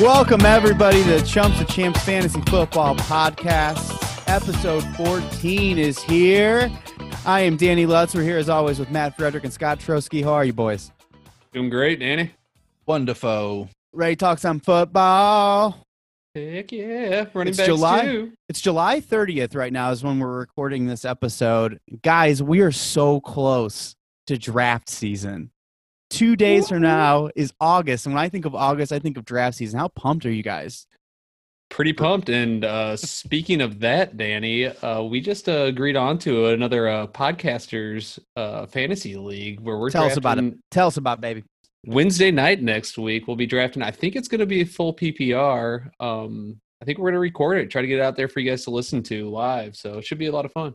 Welcome, everybody, to the Chumps of Champs Fantasy Football Podcast. Episode 14 is here. I am Danny Lutz. We're here, as always, with Matt Frederick and Scott Trosky. How are you, boys? Doing great, Danny. Wonderful. Ready to talk some football? Heck yeah. Running It's July. too. It's July 30th right now, is when we're recording this episode. Guys, we are so close to draft season. Two days from now is August. And when I think of August, I think of draft season. How pumped are you guys? Pretty pumped. And uh, speaking of that, Danny, uh, we just uh, agreed on to another uh, podcasters uh, fantasy league where we're Tell us about it. Tell us about it, baby. Wednesday night next week. We'll be drafting. I think it's going to be a full PPR. Um, I think we're going to record it, try to get it out there for you guys to listen to live. So it should be a lot of fun.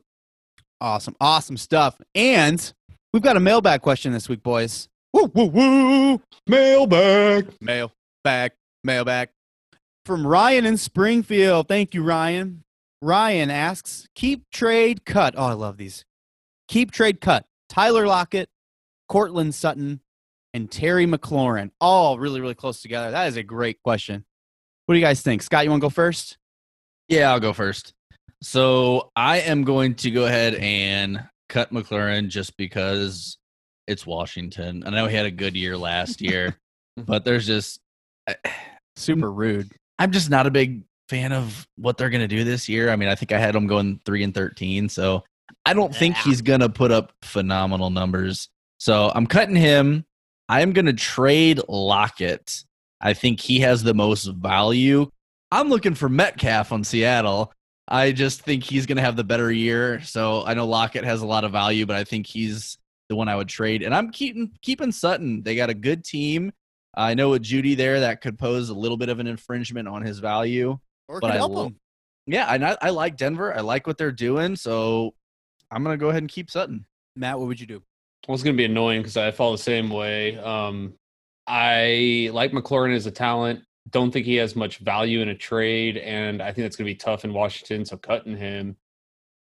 Awesome. Awesome stuff. And we've got a mailbag question this week, boys. Woo, woo, woo. Mailbag. Mailbag. Mailbag. From Ryan in Springfield. Thank you, Ryan. Ryan asks, keep trade cut. Oh, I love these. Keep trade cut. Tyler Lockett, Courtland Sutton, and Terry McLaurin. All really, really close together. That is a great question. What do you guys think? Scott, you want to go first? Yeah, I'll go first. So I am going to go ahead and cut McLaurin just because it's Washington. I know he had a good year last year, but there's just Super rude. I'm just not a big fan of what they're going to do this year. I mean, I think I had him going 3 and 13, so I don't think he's going to put up phenomenal numbers. So I'm cutting him. I'm going to trade Lockett. I think he has the most value. I'm looking for Metcalf on Seattle. I just think he's going to have the better year. So I know Lockett has a lot of value, but I think he's the one I would trade. And I'm keeping keeping Sutton. They got a good team. I know with Jeudy there, that could pose a little bit of an infringement on his value. Or But could I help lo- him. Yeah, and I, I like Denver. I like what they're doing. So I'm going to go ahead and keep Sutton. Matt, what would you do? Well, it's going to be annoying because I fall the same way. Um, I like McLaurin as a talent. Don't think he has much value in a trade, and I think that's going to be tough in Washington. So cutting him,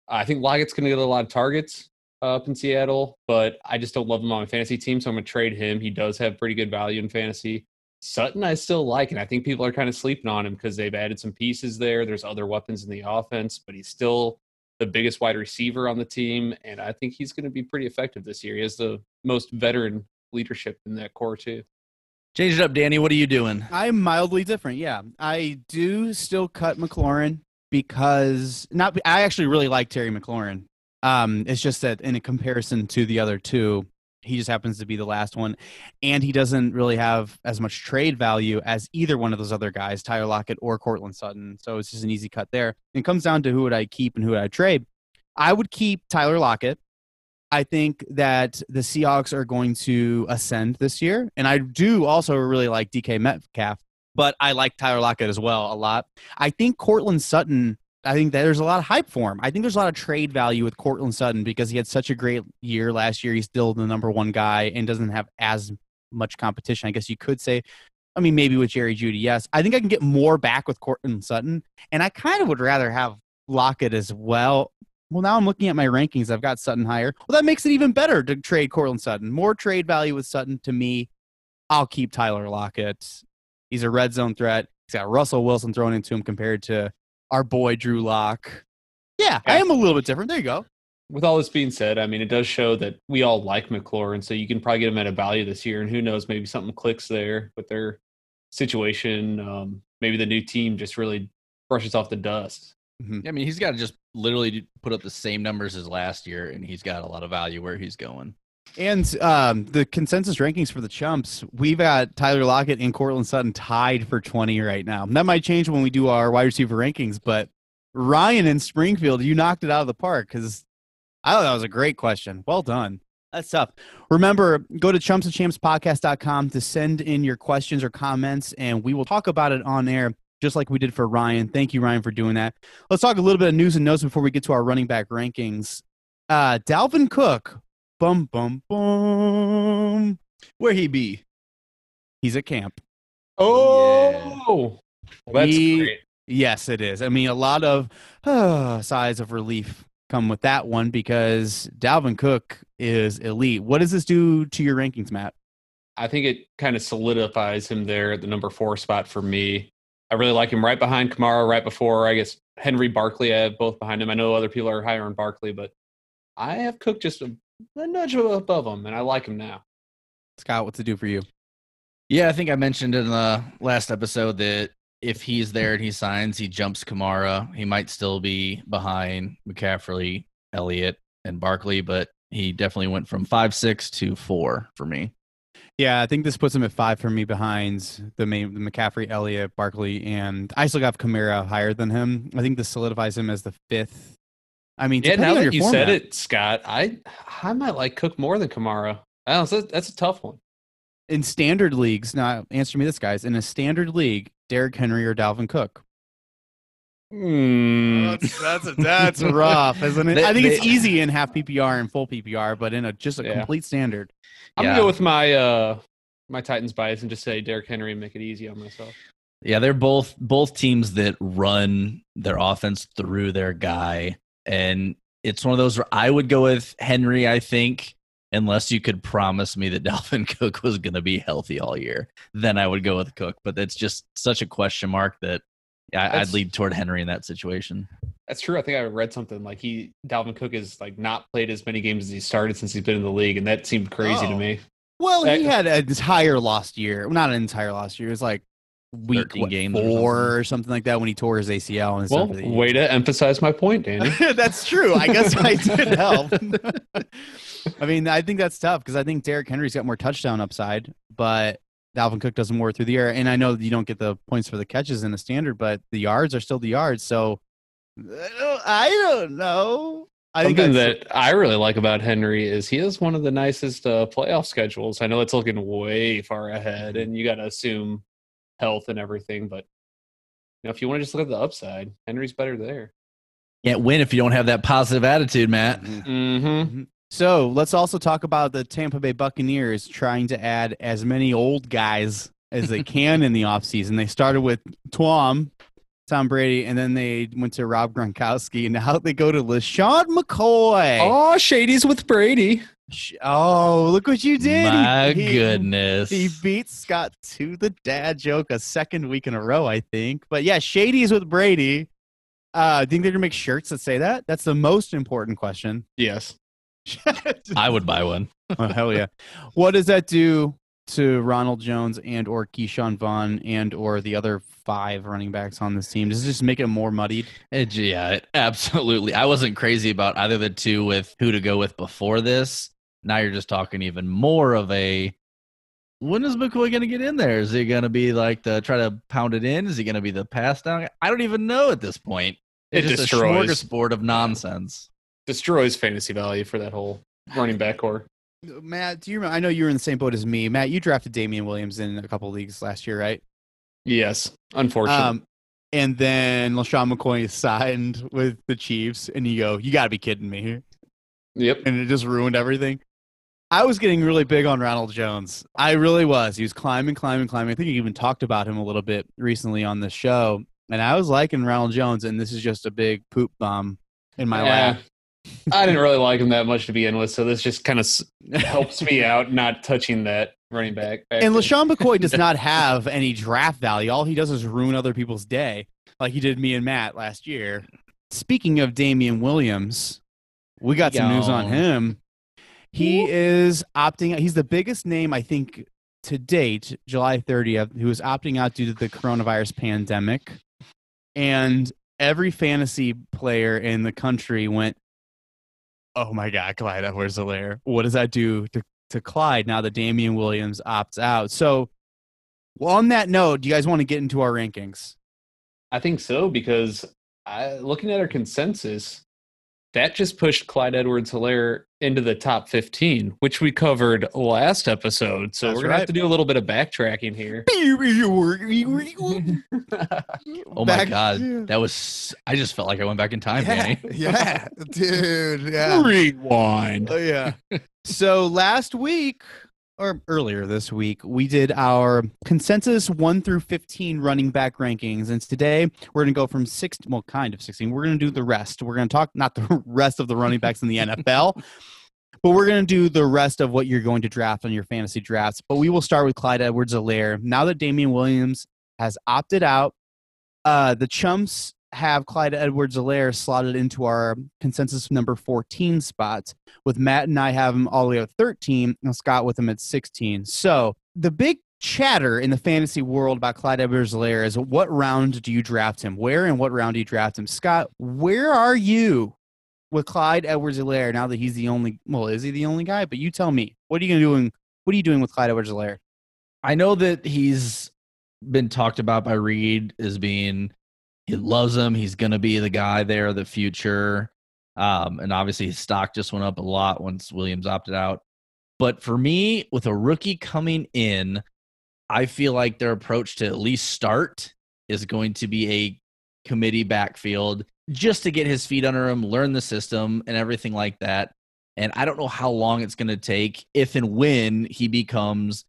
I think Lockett's going to get a lot of targets up in Seattle, but I just don't love him on my fantasy team, so I'm going to trade him. He does have pretty good value in fantasy. Sutton, I still like, and I think people are kind of sleeping on him because they've added some pieces there. There's other weapons in the offense, but he's still the biggest wide receiver on the team, and I think he's going to be pretty effective this year. He has the most veteran leadership in that core too. Change it up, Danny. What are you doing? I'm mildly different. Yeah, I do still cut McLaurin because not. I actually really like Terry McLaurin. Um, it's just that in a comparison to the other two, he just happens to be the last one, and he doesn't really have as much trade value as either one of those other guys, Tyler Lockett or Courtland Sutton. So it's just an easy cut there. It comes down to who would I keep and who would I trade. I would keep Tyler Lockett. I think that the Seahawks are going to ascend this year. And I do also really like DK Metcalf, but I like Tyler Lockett as well a lot. I think Courtland Sutton, I think that there's a lot of hype for him. I think there's a lot of trade value with Courtland Sutton because he had such a great year last year. He's still the number one guy and doesn't have as much competition. I guess you could say. I mean, maybe with Jerry Jeudy, yes. I think I can get more back with Courtland Sutton. And I kind of would rather have Lockett as well. Well, now I'm looking at my rankings. I've got Sutton higher. Well, that makes it even better to trade Courtland Sutton. More trade value with Sutton to me. I'll keep Tyler Lockett. He's a red zone threat. He's got Russell Wilson thrown into him compared to our boy Drew Lock. Yeah, I am a little bit different. There you go. With all this being said, I mean, it does show that we all like McLaurin, so you can probably get him at a value this year. And who knows, maybe something clicks there with their situation. Um, maybe the new team just really brushes off the dust. I mean, he's got to just literally put up the same numbers as last year, and he's got a lot of value where he's going. And um, the consensus rankings for the chumps, we've got Tyler Lockett and Courtland Sutton tied for 20 right now. That might change when we do our wide receiver rankings, but Ryan in Springfield, you knocked it out of the park because I thought that was a great question. Well done. That's tough. Remember, go to chumpsandchampspodcast.com to send in your questions or comments, and we will talk about it on air, just like we did for Ryan. Thank you, Ryan, for doing that. Let's talk a little bit of news and notes before we get to our running back rankings. Uh, Dalvin Cook, bum, bum, bum. Where he be? He's at camp. Oh, well, that's He- great. Yes, it is. I mean, a lot of uh, sighs of relief come with that one because Dalvin Cook is elite. What does this do to your rankings, Matt? I think it kind of solidifies him there at the number four spot for me. I really like him right behind Kamara, right before I guess Henry Barkley. I have both behind him. I know other people are higher on Barkley, but I have Cook just a, a nudge above him, and I like him now. Scott, what's it do for you? Yeah, I think I mentioned in the last episode that if he's there and he signs, he jumps Kamara. He might still be behind McCaffrey, Elliott, and Barkley, but he definitely went from five six to four for me. Yeah, I think this puts him at five for me behind the main the McCaffrey, Elliott, Barkley, and I still got Kamara higher than him. I think this solidifies him as the fifth. I mean, Yeah, now that your you said it, Scott, I I might like Cook more than Kamara. I don't know, that's, that's a tough one. in standard leagues, now answer me this, guys. In a standard league, Derrick Henry or Dalvin Cook. Hmm. that's that's rough, isn't it? They- I think it's easy in half PPR and full PPR, but in a just a Yeah. complete standard. I'm Yeah. gonna go with my uh my Titans bias and just say Derrick Henry and make it easy on myself. Yeah, they're both both teams that run their offense through their guy, and it's one of those where I would go with Henry. I think unless you could promise me that Dalvin Cook was going to be healthy all year, then I would go with Cook. But it's just such a question mark that I, I'd lead toward Henry in that situation. That's true. I think I read something like he Dalvin Cook has like not played as many games as he started since he's been in the league, and that seemed crazy to Oh. me. Well, he Uh, had an entire lost year. Well, Not an entire lost year. It was like week 13 what, games or four something. or something like that when he tore his ACL and Well, stuff. way to emphasize my point, Danny. that's true. I guess I did help. I mean, I think that's tough because I think Derrick Henry's got more touchdown upside, but Dalvin Cook does more through the air. And I know that you don't get the points for the catches in the standard, but the yards are still the yards. So I don't, know. I think Something that I really like about Henry is he has one of the nicest uh, playoff schedules. I know it's looking way far ahead, and you got to assume health and everything. But you know, if you want to just look at the upside, Henry's better there. Can't win if you don't have that positive attitude, Matt. Mm-hmm. So let's also talk about the Tampa Bay Buccaneers trying to add as many old guys as they can in the offseason. They started with Twom, Tom Brady, and then they went to Rob Gronkowski, and now they go to LeSean McCoy. Oh, Shady's with Brady. Sh- Oh, look what you did. He- My he, goodness. He beat Scott to the dad joke a second week in a row, I think. But yeah, Shady's with Brady. Uh, do you think they're gonna make shirts that say that? That's the most important question. Yes. I would buy one. oh hell yeah! What does that do to Ronald Jones and or Ke'Shawn Vaughn and or the other five running backs on this team? Does it just make it more muddied? It, yeah, it, absolutely. I wasn't crazy about either of the two with who to go with before this. Now you're just talking even more of a. When is McCoy going to get in there? Is he going to be like the try to pound it in? Is he going to be the pass down? I don't even know at this point. It It's just destroys. a smorgasbord of nonsense. Destroys fantasy value for that whole running back core. Matt, do you remember? I know you were in the same boat as me. Matt, you drafted Damien Williams in a couple leagues last year, right? Yes, unfortunately. Um, and then LeSean McCoy signed with the Chiefs, and you go, "You got to be kidding me!" yep. and it just ruined everything. I was getting really big on Ronald Jones. I really was. He was climbing, climbing, climbing. I think you even talked about him a little bit recently on the show. And I was liking Ronald Jones, and this is just a big poop bomb in my Yeah. lap. I didn't really like him that much to begin with, so this just kind of helps me out not touching that running back. And LeSean McCoy does not have any draft value. All he does is ruin other people's day, like he did me and Matt last year. Speaking of Damien Williams, we got some news on him. He is opting out. He's the biggest name, I think, to date, July 30th, who is opting out due to the coronavirus pandemic. And every fantasy player in the country went, Oh my God, Clyde Edwards Helaire. What does that do to to Clyde now that Damien Williams opts out. So, well, on that note, do you guys want to get into our rankings? I think so because I, looking at our consensus, that just pushed Clyde Edwards Helaire into the top 15, which we covered last episode. So That's we're going to have to do a little bit of backtracking here. Oh my Back- god, that was. I just felt like I went back in time, yeah, Danny. yeah, dude, yeah, Rewind. oh yeah. so last week or earlier this week, we did our consensus one through fifteen running back rankings, and today we're going to go from six, well, kind of sixteen. We're going to do the rest. We're going to talk not the rest of the running backs in the NFL. But we're going to do the rest of what you're going to draft on your fantasy drafts. But we will start with Clyde Edwards Helaire. Now that Damien Williams has opted out, uh, the Chumps have Clyde Edwards Helaire slotted into our consensus number 14 spots, with Matt and I have him all the way at 13, and Scott with him at 16. So the big chatter in the fantasy world about Clyde Edwards Helaire is what round do you draft him? Where and what round do you draft him? Scott, where are you with Clyde Edwards Helaire now that he's the only well, is he the only guy? But you tell me, what are you doing? What are you doing with Clyde Edwards Helaire? I know that he's been talked about by Reid as being he loves him. He's going to be the guy there, the future. Um, and obviously, his stock just went up a lot once Williams opted out. But for me, with a rookie coming in, I feel like their approach to at least start is going to be a committee backfield just to get his feet under him, learn the system, and everything like that. And I don't know how long it's going to take if and when he becomes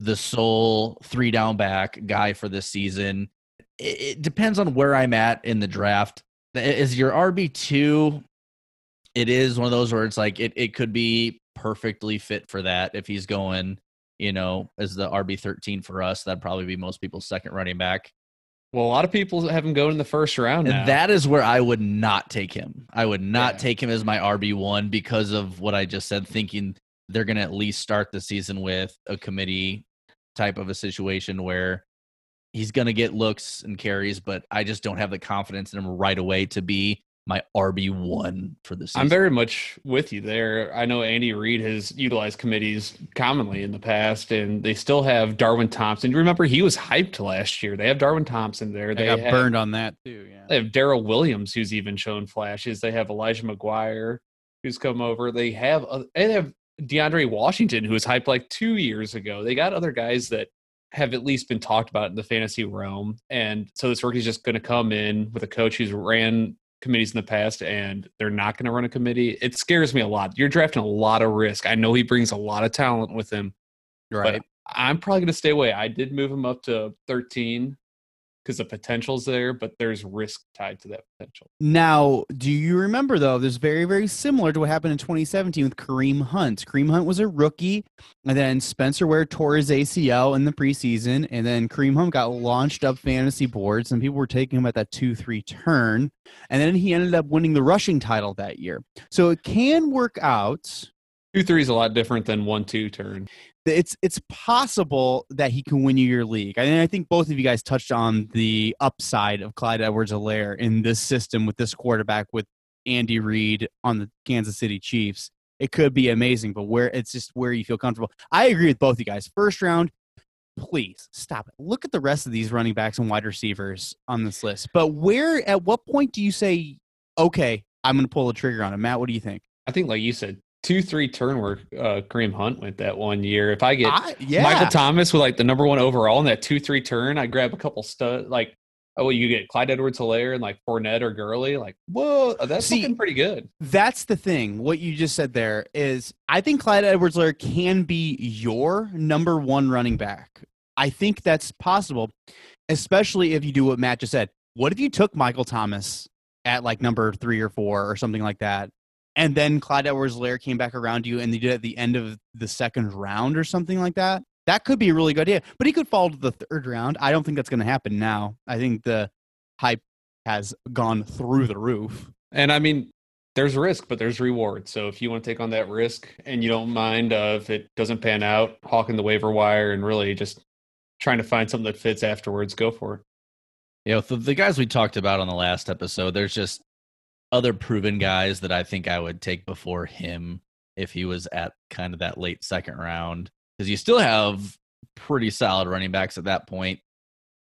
the sole three down back guy for this season it, it depends on where I'm at in the draft. Is your RB two? It is one of those where it's like it, it could be perfectly fit for that if he's going, you know, as the RB thirteen for us. That'd probably be most people's second running back. Well, a lot of people have him going in the first round. Now. And that is where I would not take him. I would not yeah. take him as my RB one because of what I just said. Thinking they're going to at least start the season with a committee type of a situation where he's going to get looks and carries, but I just don't have the confidence in him right away to be my RB1 for the season. I'm very much with you there. I know Andy Reid has utilized committees commonly in the past, and they still have Darwin Thompson. You remember he was hyped last year. They have Darwin Thompson there. They, they got have, burned on that too. Yeah. They have Darrel Williams, who's even shown flashes. They have Elijah McGuire, who's come over. They have they have DeAndre Washington, who was hyped like two years ago. They got other guys that have at least been talked about in the fantasy realm. And so this rookie's just going to come in with a coach who's ran committees in the past and they're not going to run a committee. It scares me a lot. You're drafting a lot of risk. I know he brings a lot of talent with him. Right. I'm probably going to stay away. I did move him up to 13 because the potential's there, but there's risk tied to that potential. Now, do you remember though? This is very very similar to what happened in 2017 with Kareem Hunt. Kareem Hunt was a rookie, and then Spencer Ware tore his ACL in the preseason, and then Kareem Hunt got launched up fantasy boards, and people were taking him at that two three turn, and then he ended up winning the rushing title that year. So it can work out. Two three is a lot different than one two turn it's it's possible that he can win you your league. I mean, I think both of you guys touched on the upside of Clyde Edwards-Helaire in this system with this quarterback with Andy Reid on the Kansas City Chiefs. It could be amazing, but where it's just where you feel comfortable. I agree with both of you guys. First round, please stop it. Look at the rest of these running backs and wide receivers on this list. But where at what point do you say, okay, I'm going to pull the trigger on it? Matt, what do you think? I think, like you said, two three turn where uh, Kareem Hunt went that one year. If I get I, yeah. Michael Thomas with like the number one overall in that two three turn, I grab a couple stud like oh you get Clyde Edwards Helaire and like Fournette or Gurley, like whoa, that's See, looking pretty good. That's the thing. What you just said there is I think Clyde Edwards Helaire can be your number one running back. I think that's possible, especially if you do what Matt just said. What if you took Michael Thomas at like number three or four or something like that? And then Clyde Edwards Lair came back around you and they did it at the end of the second round or something like that, that could be a really good idea. But he could fall to the third round. I don't think that's going to happen now. I think the hype has gone through the roof. And I mean, there's risk, but there's reward. So if you want to take on that risk and you don't mind uh, if it doesn't pan out, hawking the waiver wire and really just trying to find something that fits afterwards, go for it. You know, the guys we talked about on the last episode, there's just other proven guys that I think I would take before him if he was at kind of that late second round because you still have pretty solid running backs at that point.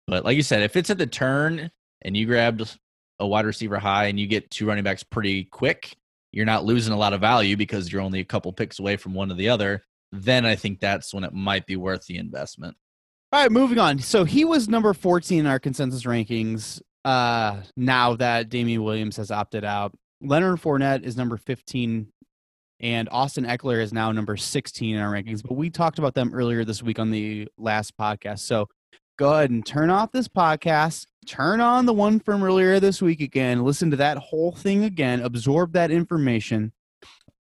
But like you said, if it's at the turn and you grabbed a wide receiver high and you get two running backs pretty quick, you're not losing a lot of value because you're only a couple picks away from one or the other. Then I think that's when it might be worth the investment. All right, moving on. So he was number 14 in our consensus rankings uh, now that Damien Williams has opted out. Leonard Fournette is number 15, and Austin Ekeler is now number 16 in our rankings. But we talked about them earlier this week on the last podcast. So go ahead and turn off this podcast, turn on the one from earlier this week again, listen to that whole thing again, absorb that information.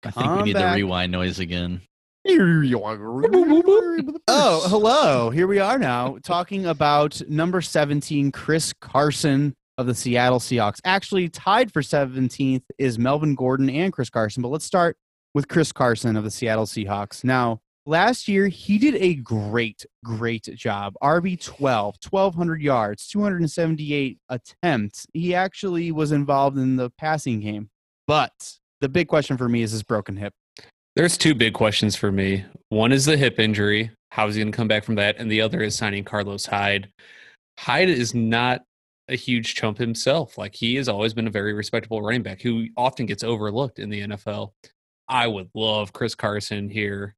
I think we need back. the rewind noise again. Oh, hello. Here we are now talking about number 17, Chris Carson of the Seattle Seahawks. Actually, tied for 17th is Melvin Gordon and Chris Carson. But let's start with Chris Carson of the Seattle Seahawks. Now, last year, he did a great, great job. RB 12, 1,200 yards, 278 attempts. He actually was involved in the passing game. But the big question for me is his broken hip. There's two big questions for me. One is the hip injury. How is he going to come back from that? And the other is signing Carlos Hyde. Hyde is not a huge chump himself. Like he has always been a very respectable running back who often gets overlooked in the NFL. I would love Chris Carson here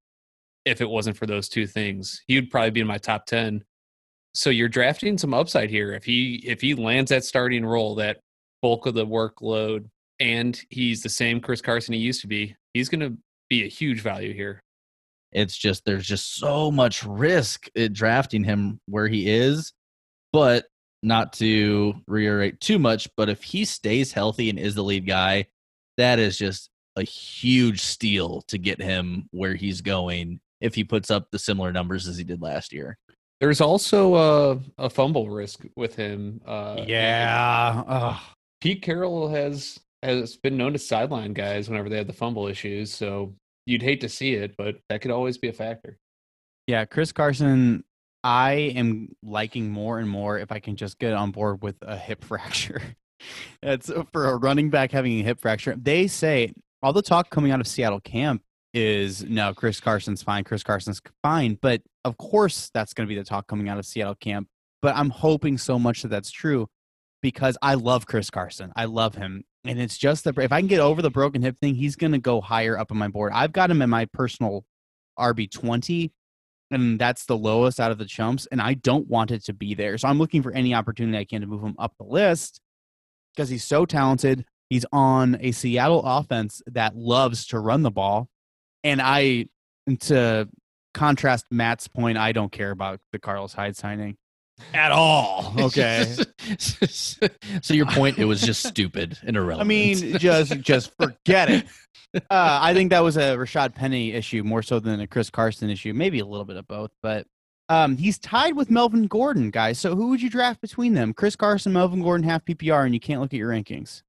if it wasn't for those two things. He would probably be in my top 10. So you're drafting some upside here. If he if he lands that starting role, that bulk of the workload, and he's the same Chris Carson he used to be, he's going to be a huge value here. It's just there's just so much risk at drafting him where he is, but not to reiterate too much. But if he stays healthy and is the lead guy, that is just a huge steal to get him where he's going if he puts up the similar numbers as he did last year. There's also a, a fumble risk with him. Uh, Yeah. Pete Carroll has has been known to sideline guys whenever they have the fumble issues. So you'd hate to see it, but that could always be a factor. Yeah, Chris Carson, I am liking more and more if I can just get on board with a hip fracture. That's uh, for a running back having a hip fracture. They say all the talk coming out of Seattle camp is no, Chris Carson's fine. Chris Carson's fine. But of course, that's going to be the talk coming out of Seattle camp. But I'm hoping so much that that's true because I love Chris Carson. I love him. And it's just that if I can get over the broken hip thing, he's going to go higher up on my board. I've got him in my personal RB20 and that's the lowest out of the chumps and i don't want it to be there. So i'm looking for any opportunity i can to move him up the list because he's so talented. He's on a seattle offense that loves to run the ball and i to contrast matt's point i don't care about the carlos hyde signing at all okay so your point, it was just stupid and irrelevant. I mean, just just forget it. Uh, I think that was a Rashaad Penny issue more so than a Chris Carson issue. Maybe a little bit of both, but um, he's tied with Melvin Gordon, guys. So who would you draft between them? Chris Carson, Melvin Gordon, half PPR, and you can't look at your rankings.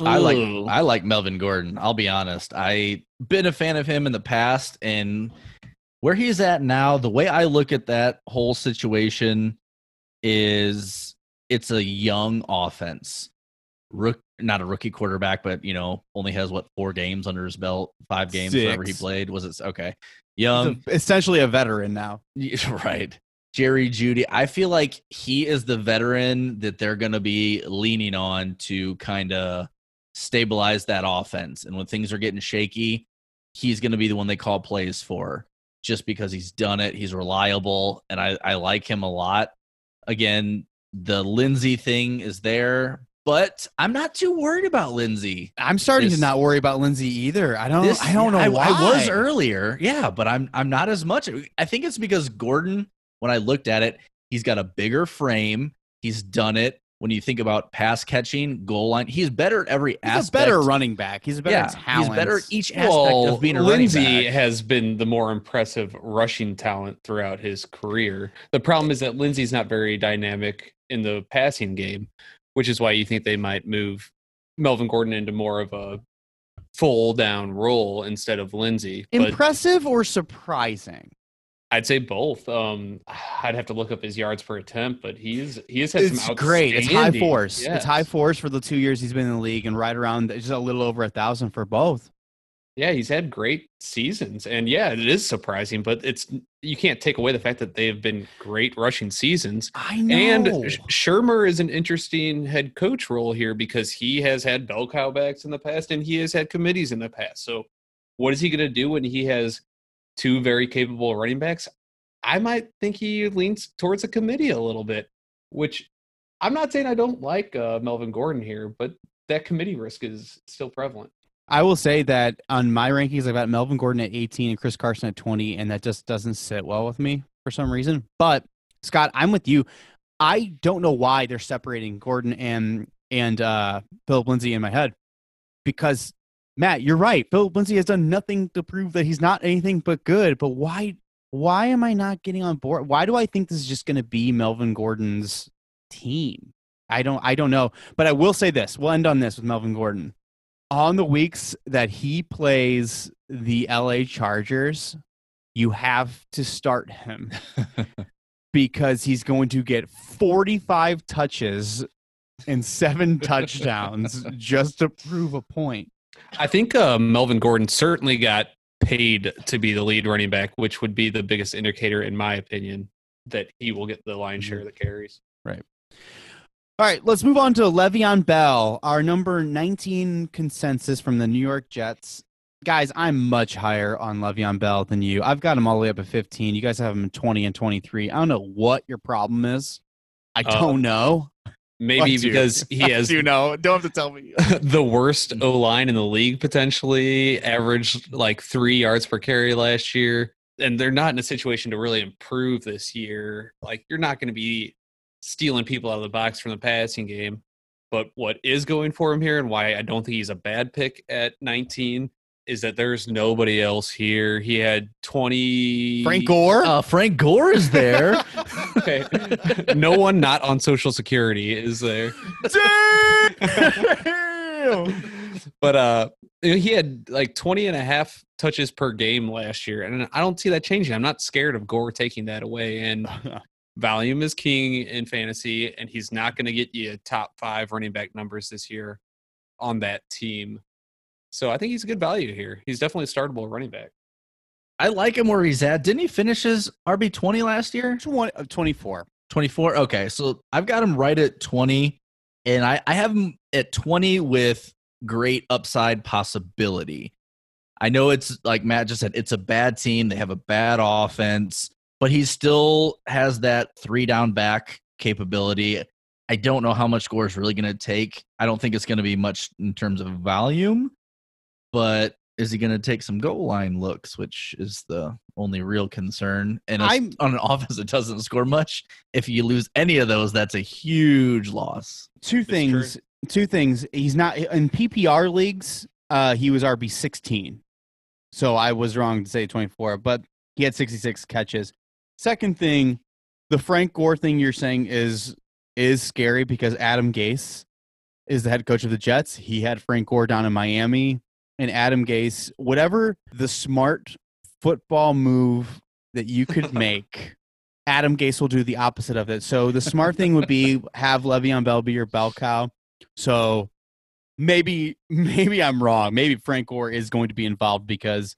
I like I like Melvin Gordon. I'll be honest. I been a fan of him in the past, and where he's at now, the way I look at that whole situation is it's a young offense. Rook, not a rookie quarterback, but you know, only has what four games under his belt, five games, whatever he played. Was it okay? Young, a- essentially a veteran now. Right. Jerry Jeudy. I feel like he is the veteran that they're going to be leaning on to kind of stabilize that offense. And when things are getting shaky, he's going to be the one they call plays for just because he's done it. He's reliable, and I, I like him a lot. Again, the Lindsay thing is there, but I'm not too worried about Lindsay. I'm starting This- to not worry about Lindsay either. I don't. This- I don't know I, why. I was earlier, yeah, but I'm I'm not as much. I think it's because Gordon, when I looked at it, he's got a bigger frame. He's done it. When you think about pass catching, goal line, he's better at every He's aspect. a better running back. He's a better yeah, talent. he's better at each aspect Well, of being a Lindsay running back. has been the more impressive rushing talent throughout his career. The problem is that Lindsay's not very dynamic in the passing game, which is why you think they might move Melvin Gordon into more of a full down role instead of Lindsay. But Impressive or surprising? I'd say both. Um, I'd have to look up his yards per attempt, but he's he has had It's some great. It's high force. Yes. It's high force for the two years he's been in the league, and right around just a little over a thousand for both. Yeah, he's had great seasons, and yeah, it is surprising, but it's you can't take away the fact that they have been great rushing seasons. I know. And Sh- Shurmur is an interesting head coach role here because he has had bell cow backs in the past and he has had committees in the past. So, what is he going to do when he has two very capable running backs? I might think he leans towards a committee a little bit, which I'm not saying I don't like uh, Melvin Gordon here, but that committee risk is still prevalent. I will say that on my rankings, I've got Melvin Gordon at 18 and Chris Carson at 20, and that just doesn't sit well with me for some reason. But Scott, I'm with you. I don't know why they're separating Gordon and and uh, Phillip Lindsay in my head because Matt, you're right. Phillip Lindsay has done nothing to prove that he's not anything but good. But why why am I not getting on board? Why do I think this is just going to be Melvin Gordon's team? I don't I don't know. But I will say this. We'll end on this with Melvin Gordon. On the weeks that he plays the LA Chargers, you have to start him because he's going to get 45 touches and seven touchdowns just to prove a point. I think uh, Melvin Gordon certainly got paid to be the lead running back, which would be the biggest indicator, in my opinion, that he will get the lion's share of the carries. Right. All right, let's move on to Le'Veon Bell, our number 19 consensus from the New York Jets. Guys, I'm much higher on Le'Veon Bell than you. I've got him all the way up at 15. You guys have him 20 and 23. I don't know what your problem is. I Uh, don't know. Maybe do you- because he has you know? Don't have to tell me. the worst O line in the league potentially, averaged like three yards per carry last year. And they're not in a situation to really improve this year. Like, you're not going to be stealing people out of the box from the passing game. But what is going for him here, and why I don't think he's a bad pick at 19, is that there's nobody else here. He had 20. Frank Gore? Uh, Frank Gore is there. Okay. no one not on Social Security is there. but uh he had like 20 and a half touches per game last year and i don't see that changing i'm not scared of gore taking that away and volume is king in fantasy and he's not going to get you top five running back numbers this year on that team so i think he's a good value here. He's definitely a startable running back. I like him where he's at. Didn't he finish his RB twenty last year? Twen- uh, 24. 24 okay so i've got him right at 20 and i i have him at 20 with great upside possibility. I know it's like matt just said it's a bad team. They have a bad offense but he still has that three down back capability. I don't know how much score is really going to take. I don't think it's going to be much in terms of volume but is he going to take some goal line looks which is the only real concern and I'm- on an offense that doesn't score much if you lose any of those that's a huge loss Two That's things. Two things. He's not in PPR leagues. Uh, he was RB 16. So I was wrong to say 24, but he had 66 catches. Second thing, the Frank Gore thing you're saying is is scary because Adam Gase is the head coach of the Jets. He had Frank Gore down in Miami, and Adam Gase, whatever the smart football move that you could make, Adam Gase will do the opposite of it. So the smart thing would be have Le'Veon Bell be your bell cow. So maybe maybe I'm wrong. Maybe Frank Gore is going to be involved because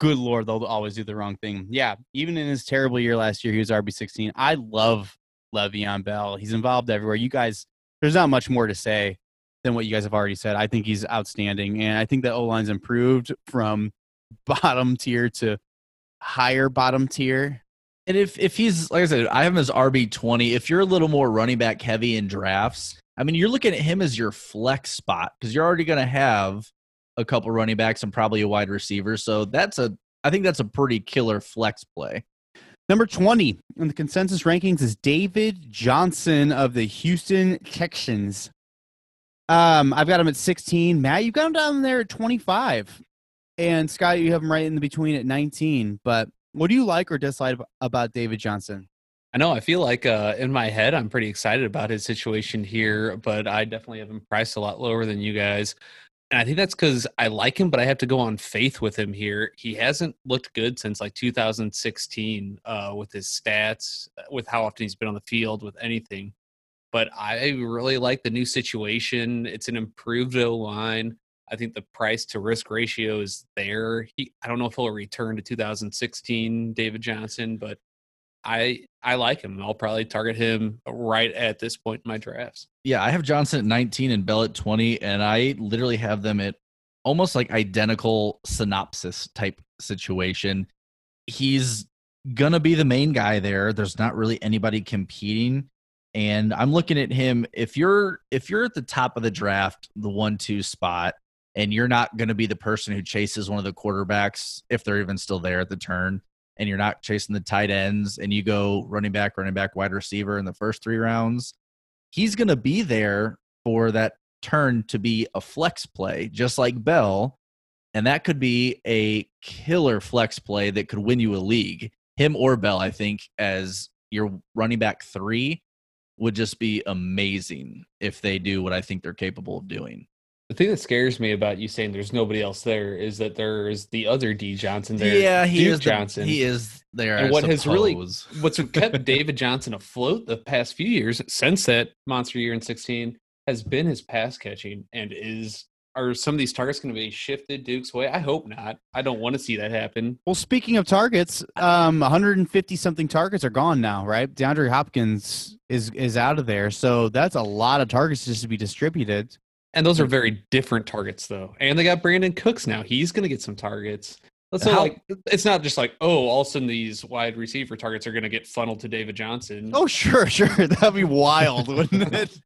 good lord, they'll always do the wrong thing. Yeah, even in his terrible year last year, he was RB sixteen. I love Le'Veon Bell. He's involved everywhere. You guys, there's not much more to say than what you guys have already said. I think he's outstanding, and I think that O line's improved from bottom tier to higher bottom tier. and if if he's like i said i have him as rb20 if you're a little more running back heavy in drafts i mean you're looking at him as your flex spot because you're already going to have a couple running backs and probably a wide receiver so that's a i think that's a pretty killer flex play Number 20 in the consensus rankings is David Johnson of the Houston Texans. Um, I've got him at 16. Matt, you've got him down there at 25. And Scott, you have him right in the between at 19. But what do you like or dislike about David Johnson? I know. I feel like uh, in my head, I'm pretty excited about his situation here, but I definitely have him priced a lot lower than you guys. And I think that's because I like him, but I have to go on faith with him here. He hasn't looked good since like 2016 uh, with his stats, with how often he's been on the field, with anything. But I really like the new situation. It's an improved O line. I think the price to risk ratio is there. He, I don't know if he'll return to 2016 David Johnson, but I I like him. I'll probably target him right at this point in my drafts. yeah i have johnson at 19 and bell at 20 and i literally have them at almost like identical synopsis type situation he's gonna be the main guy there there's not really anybody competing and i'm looking at him if you're if you're at the top of the draft the one two spot and you're not gonna be the person who chases one of the quarterbacks if they're even still there at the turn and you're not chasing the tight ends and you go running back running back wide receiver in the first three rounds he's gonna be there for that turn to be a flex play just like bell and that could be a killer flex play that could win you a league. Him or Bell, I think, as your running back three would just be amazing if they do what I think they're capable of doing. The thing that scares me about you saying there's nobody else there is that there is the other D Johnson there. yeah, he Duke is. the- Johnson. he is there. And I what has really- What's kept David Johnson afloat the past few years since that monster year in 16 has been his pass catching and is are some of these targets going to be shifted Duke's way? I hope not. I don't want to see that happen. Well, speaking of targets, um, 150 something targets are gone now, right? DeAndre Hopkins is is out of there, so that's a lot of targets just to be distributed. And those are very different targets, though. And they got Brandin Cooks now. He's going to get some targets. So, How- like, it's not just like, oh, all of a sudden these wide receiver targets are going to get funneled to David Johnson. Oh, sure, sure, that'd be wild, wouldn't it?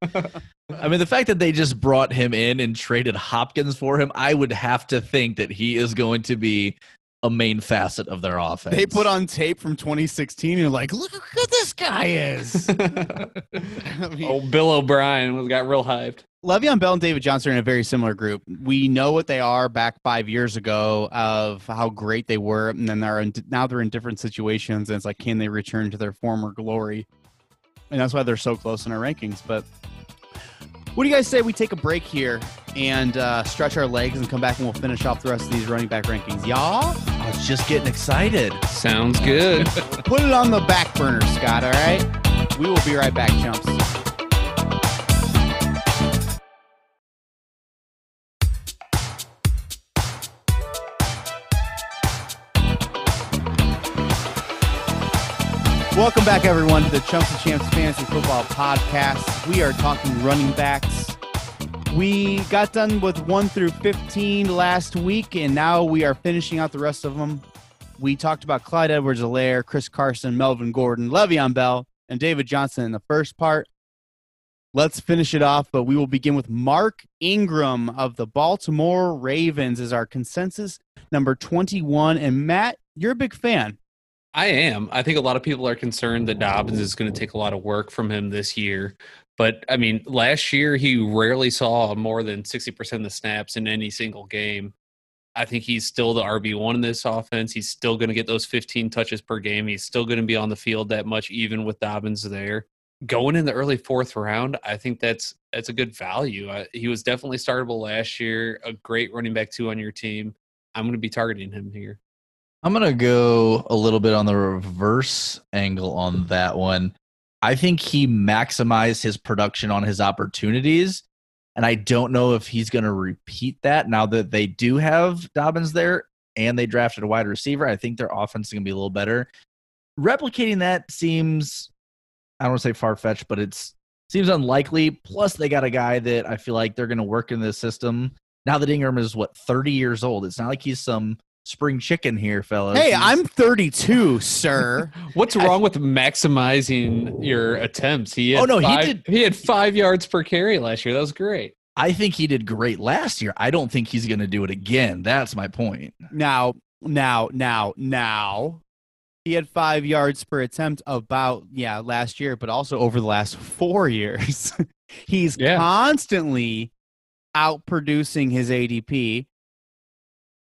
I mean, the fact that they just brought him in and traded Hopkins for him, I would have to think that he is going to be a main facet of their offense. They put on tape from 2016 and you're like, look how good this guy is. I mean, oh, Bill O'Brien was got real hyped. Le'Veon Bell and David Johnson are in a very similar group. We know what they are back five years ago of how great they were, and then they're in, now they're in different situations, and it's like, can they return to their former glory? And that's why they're so close in our rankings. But what do you guys say we take a break here and uh, stretch our legs and come back and we'll finish off the rest of these running back rankings, y'all? I was just getting excited. Sounds good. Put it on the back burner, Scott. All right. We will be right back, chumps. Welcome back, everyone, to the Chumps and Champs Fantasy Football Podcast. We are talking running backs. We got done with 1 through 15 last week, and now we are finishing out the rest of them. We talked about Clyde Edwards Helaire, Chris Carson, Melvin Gordon, Le'Veon Bell, and David Johnson in the first part. Let's finish it off, but we will begin with Mark Ingram of the Baltimore Ravens as our consensus number 21. And Matt, you're a big fan. I am. I think a lot of people are concerned that Dobbins is going to take a lot of work from him this year. But I mean, last year he rarely saw more than 60% of the snaps in any single game. I think he's still the RB1 in this offense. He's still going to get those 15 touches per game. He's still going to be on the field that much, even with Dobbins there. Going in the early fourth round, I think that's that's a good value. I, he was definitely startable last year. A great running back two on your team. I'm going to be targeting him here. I'm going to go a little bit on the reverse angle on that one. I think he maximized his production on his opportunities. And I don't know if he's going to repeat that now that they do have Dobbins there and they drafted a wide receiver. I think their offense is going to be a little better. Replicating that seems, I don't want to say far fetched, but it's seems unlikely. Plus, they got a guy that I feel like they're going to work in the system. Now that Ingram is what 30 years old, it's not like he's some spring chicken here, fellas. Hey, He's- I'm 32, sir. What's wrong with maximizing your attempts? He had Oh, no, he did- He had five yards per carry last year. That was great. I think he did great last year. I don't think he's going to do it again. That's my point. Now, now, now, now, he had five yards per attempt about, yeah, last year, but also over the last four years. He's Yeah. constantly outproducing his ADP.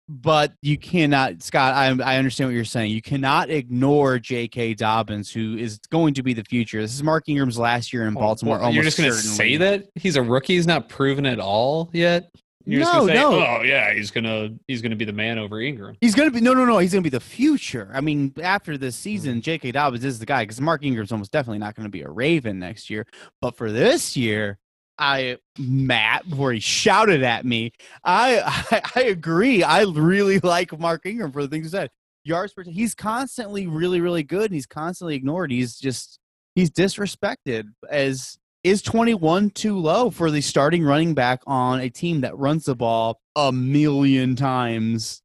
But you cannot, Scott. I, I understand what you're saying. You cannot ignore J.K. Dobbins, who is going to be the future. This is Mark Ingram's last year in oh, Baltimore. Oh, Well, You're just going to say that he's a rookie. He's not proven at all yet. You're just No, gonna say, no. Oh yeah, he's gonna he's gonna be the man over Ingram. He's gonna be no, no, no. He's gonna be the future. I mean, after this hmm. season, J.K. Dobbins is the guy because Mark Ingram's almost definitely not gonna be a Raven next year. But for this year, I Matt before he shouted at me, I I, I agree. I really like Mark Ingram for the things he said. Yards per he's constantly really really good and he's constantly ignored. He's just he's disrespected as is 21 too low for the starting running back on a team that runs the ball a million times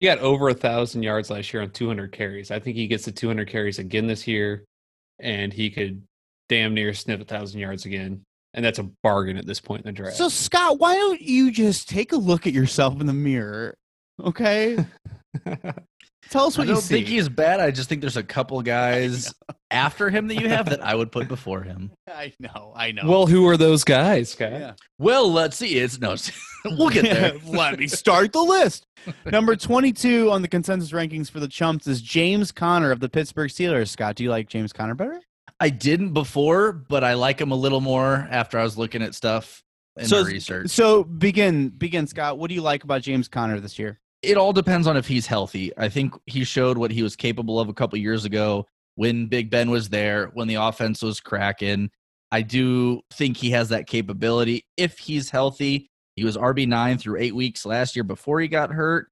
He got over a thousand yards last year on 200 carries. I think he gets the 200 carries again this year, and he could damn near sniff a thousand yards again. And that's a bargain at this point in the draft. So Scott, why don't you just take a look at yourself in the mirror? Okay, tell us I what you think. I don't see. think he's bad. I just think there's a couple guys after him that you have that I would put before him. I know, I know. well, who are those guys, Scott? yeah. Well, let's see. It's no. we'll get there. Let me start the list. Number 22 on the consensus rankings for the chumps is James Conner of the Pittsburgh Steelers. Scott, do you like James Conner better? I didn't before, but I like him a little more after I was looking at stuff in So- research. So begin, begin, Scott. What do you like about James Conner this year? it all depends on if he's healthy. I think he showed what he was capable of a couple years ago when Big Ben was there, when the offense was cracking. I do think he has that capability if he's healthy. He was RB9 through eight weeks last year before he got hurt.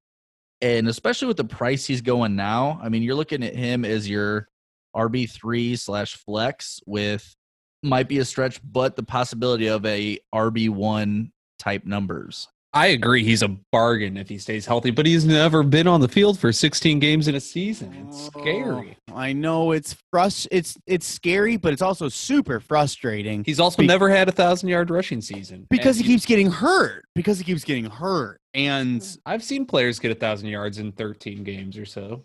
And especially with the price he's going now, I mean, you're looking at him as your RB3 slash flex with might be a stretch, but the possibility of a RB1 type numbers. I agree. He's a bargain if he stays healthy, but he's never been on the field for 16 games in a season. It's oh, scary. Oh, I know it's frust- It's it's scary, but it's also super frustrating He's also Be- never had a thousand yard rushing season because he And keeps getting hurt. Because he keeps getting hurt, and I've seen players get a thousand yards in 13 games or so.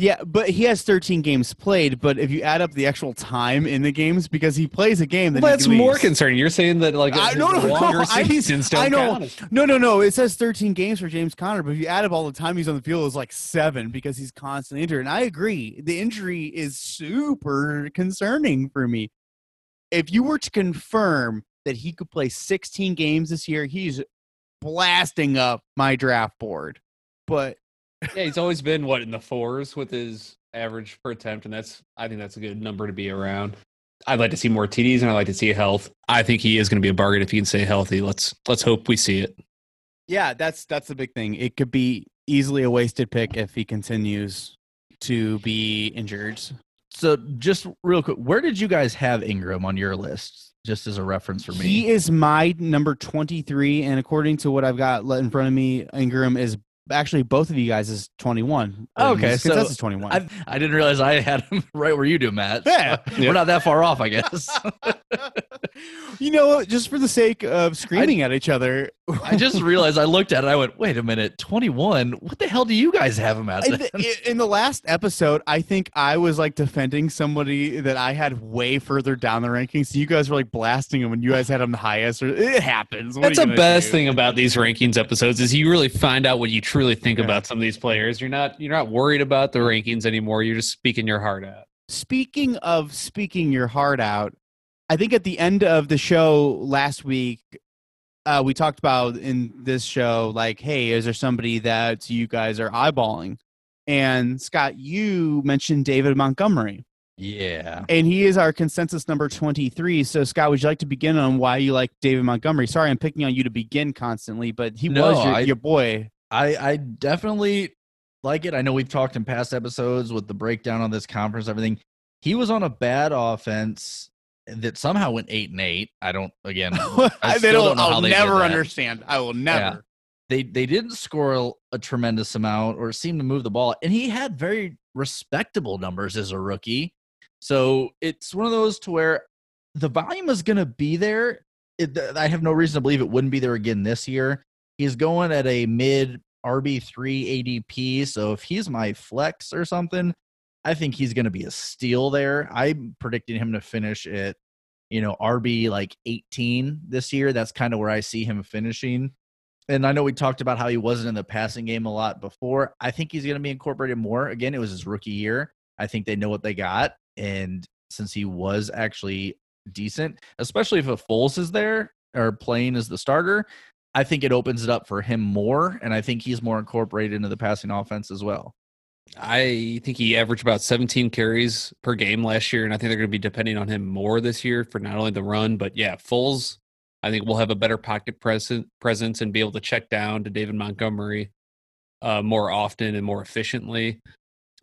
Yeah, but he has 13 games played. But if you add up the actual time in the games, because he plays a game, then Well, that's more concerning. You're saying that like I- no, no, no, longer I- seasons don't I know. count. No, no, no. It says 13 games for James Conner, but if you add up all the time he's on the field, it's like seven because he's constantly injured. And I agree, the injury is super concerning for me. If you were to confirm that he could play 16 games this year, he's blasting up my draft board. But Yeah, he's always been what in the fours with his average per attempt, and that's I think that's a good number to be around. I'd like to see more TDs, and I'd like to see health. I think he is going to be a bargain if he can stay healthy. Let's let's hope we see it. Yeah, that's that's the big thing. It could be easily a wasted pick if he continues to be injured. So, just real quick, where did you guys have Ingram on your list? Just as a reference for me. He is my number 23 and according to what I've got in front of me, Ingram is actually both of you guys is 21. Oh, okay, so is 21. I, I didn't realize I had him right where you do, Matt. Yeah. So We're not that far off, I guess. you know, just for the sake of screaming at each other, I just realized I looked at it. I went, wait a minute, 21? What the hell do you guys have him at? in the, in the last episode, I think I was like defending somebody that I had way further down the rankings. So you guys were like blasting him when you guys had him the highest. Or it happens. What That's the best do? thing about these rankings episodes is you really find out what you truly think Yeah. about some of these players. You're not you're not worried about the rankings anymore. You're just speaking your heart out. Speaking of speaking your heart out, I think at the end of the show last week, uh, we talked about in this show, like, hey, is there somebody that you guys are eyeballing? And Scott, you mentioned David Montgomery, yeah. and he is our consensus number 23. So, Scott, would you like to begin on why you like David Montgomery? Sorry, I'm picking on you to begin constantly, but he No, was your, I- your boy. I, I definitely like it. I know we've talked in past episodes with the breakdown on this conference, everything. He was on a bad offense that somehow went eight and eight. I don't again. I still don't know I'll how they never understand. I will never. they they didn't score a, a tremendous amount or seem to move the ball and he had very respectable numbers as a rookie so it's one of those to where the volume is going to be there it, i have no reason to believe it wouldn't be there again this year he's going at a mid rb3 adp so if he's my flex or something i think he's going to be a steal there i'm predicting him to finish at you know rb like 18 this year that's kind of where i see him finishing and I know we talked about how he wasn't in the passing game a lot before. I think he's going to be incorporated more. Again, it was his rookie year. I think they know what they got. And since he was actually decent, especially if a Foles is there or playing as the starter, I think it opens it up for him more. And I think he's more incorporated into the passing offense as well. I think he averaged about 17 carries per game last year, and I think they're going to be depending on him more this year for not only the run, but yeah, Foles. I think we'll have a better pocket presence and be able to check down to David Montgomery uh, more often and more efficiently.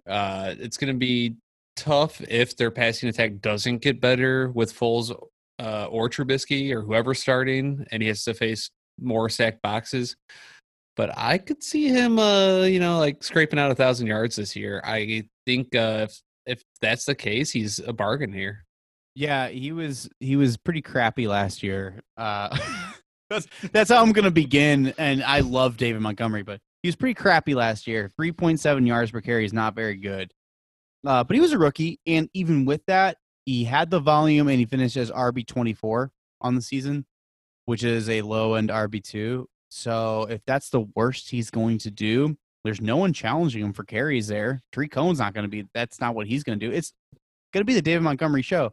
Uh, it's going to be tough if their passing attack doesn't get better with Foles uh, or Trubisky or whoever starting, and he has to face more sack boxes. But I could see him, uh, you know, like scraping out a thousand yards this year. I think uh, if if that's the case, he's a bargain here. Yeah, he was he was pretty crappy last year. Uh, that's that's how I'm gonna begin. And I love David Montgomery, but he was pretty crappy last year. Three point seven yards per carry is not very good. Uh, but he was a rookie, and even with that, he had the volume, and he finished as RB twenty four on the season, which is a low end RB two. So if that's the worst he's going to do, there's no one challenging him for carries there. Tarik Cohen's not going to be. That's not what he's going to do. It's going to be the David Montgomery show.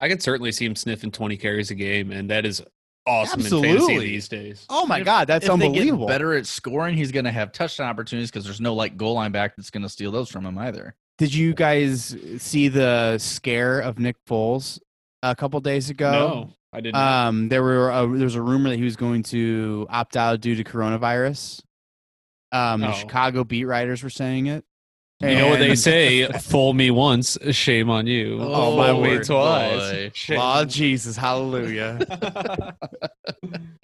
I could certainly see him sniffing 20 carries a game, and that is awesome in fantasy Absolutely. these days. Oh my If- God, that's if they unbelievable. get better at scoring, he's going to have touchdown opportunities because there's no like goal line back that's going to steal those from him either. Did you guys see the scare of Nick Foles a couple days ago? No, I did not. Um, there were a, there was a rumor that he was going to opt out due to coronavirus. Um, the Oh. Chicago beat writers were saying it. you know what they say? Fool me once, shame on you. Oh, my Fool me twice. Boy. shame Oh Jesus, hallelujah!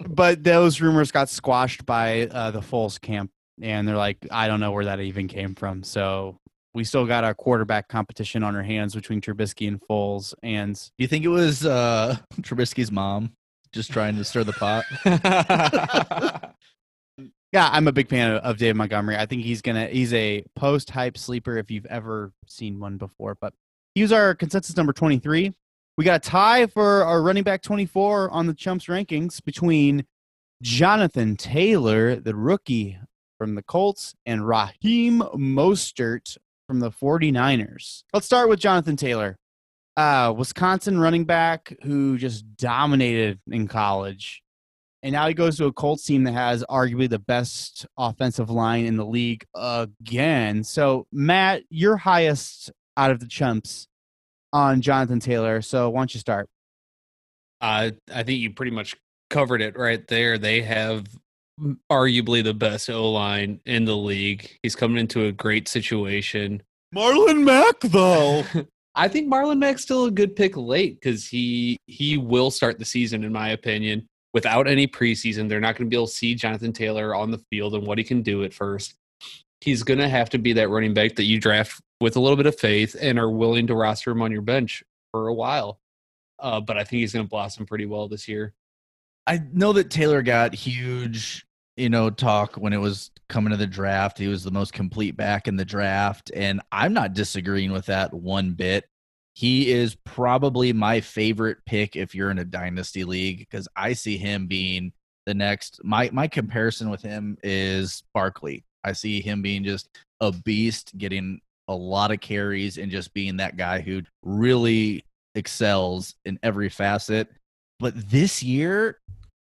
but those rumors got squashed by uh, the Foles camp, and they're like, I don't know where that even came from. So we still got our quarterback competition on our hands between Trubisky and Foles, and Do you think it was uh, Trubisky's mom just trying to stir the pot? Yeah, I'm a big fan of, of David Montgomery. I think he's gonna he's a post hype sleeper if you've ever seen one before. But he was our consensus number 23. We got a tie for our running back 24 on the Chumps rankings between Jonathan Taylor, the rookie from the Colts, and Raheem Mostert from the 49ers. Let's start with Jonathan Taylor. Uh, Wisconsin running back who just dominated in college. And now he goes to a Colts team that has arguably the best offensive line in the league again. So, Matt, you're highest out of the chumps on Jonathan Taylor. So, why don't you start? I I think you pretty much covered it right there. They have arguably the best O line in the league. He's coming into a great situation. Marlon Mack, though. I think Marlon Mack's still a good pick late because he he will start the season, in my opinion, without any preseason. They're not going to be able to see Jonathan Taylor on the field and what he can do at first. He's going to have to be that running back that you draft with a little bit of faith and are willing to roster him on your bench for a while. Uh, but I think he's going to blossom pretty well this year. I know that Taylor got huge, you know, talk when it was coming to the draft. He was the most complete back in the draft, and I'm not disagreeing with that one bit. He is probably my favorite pick if you're in a dynasty league because I see him being the next. My my comparison with him is Barkley. I see him being just a beast, getting a lot of carries, and just being that guy who really excels in every facet. But this year,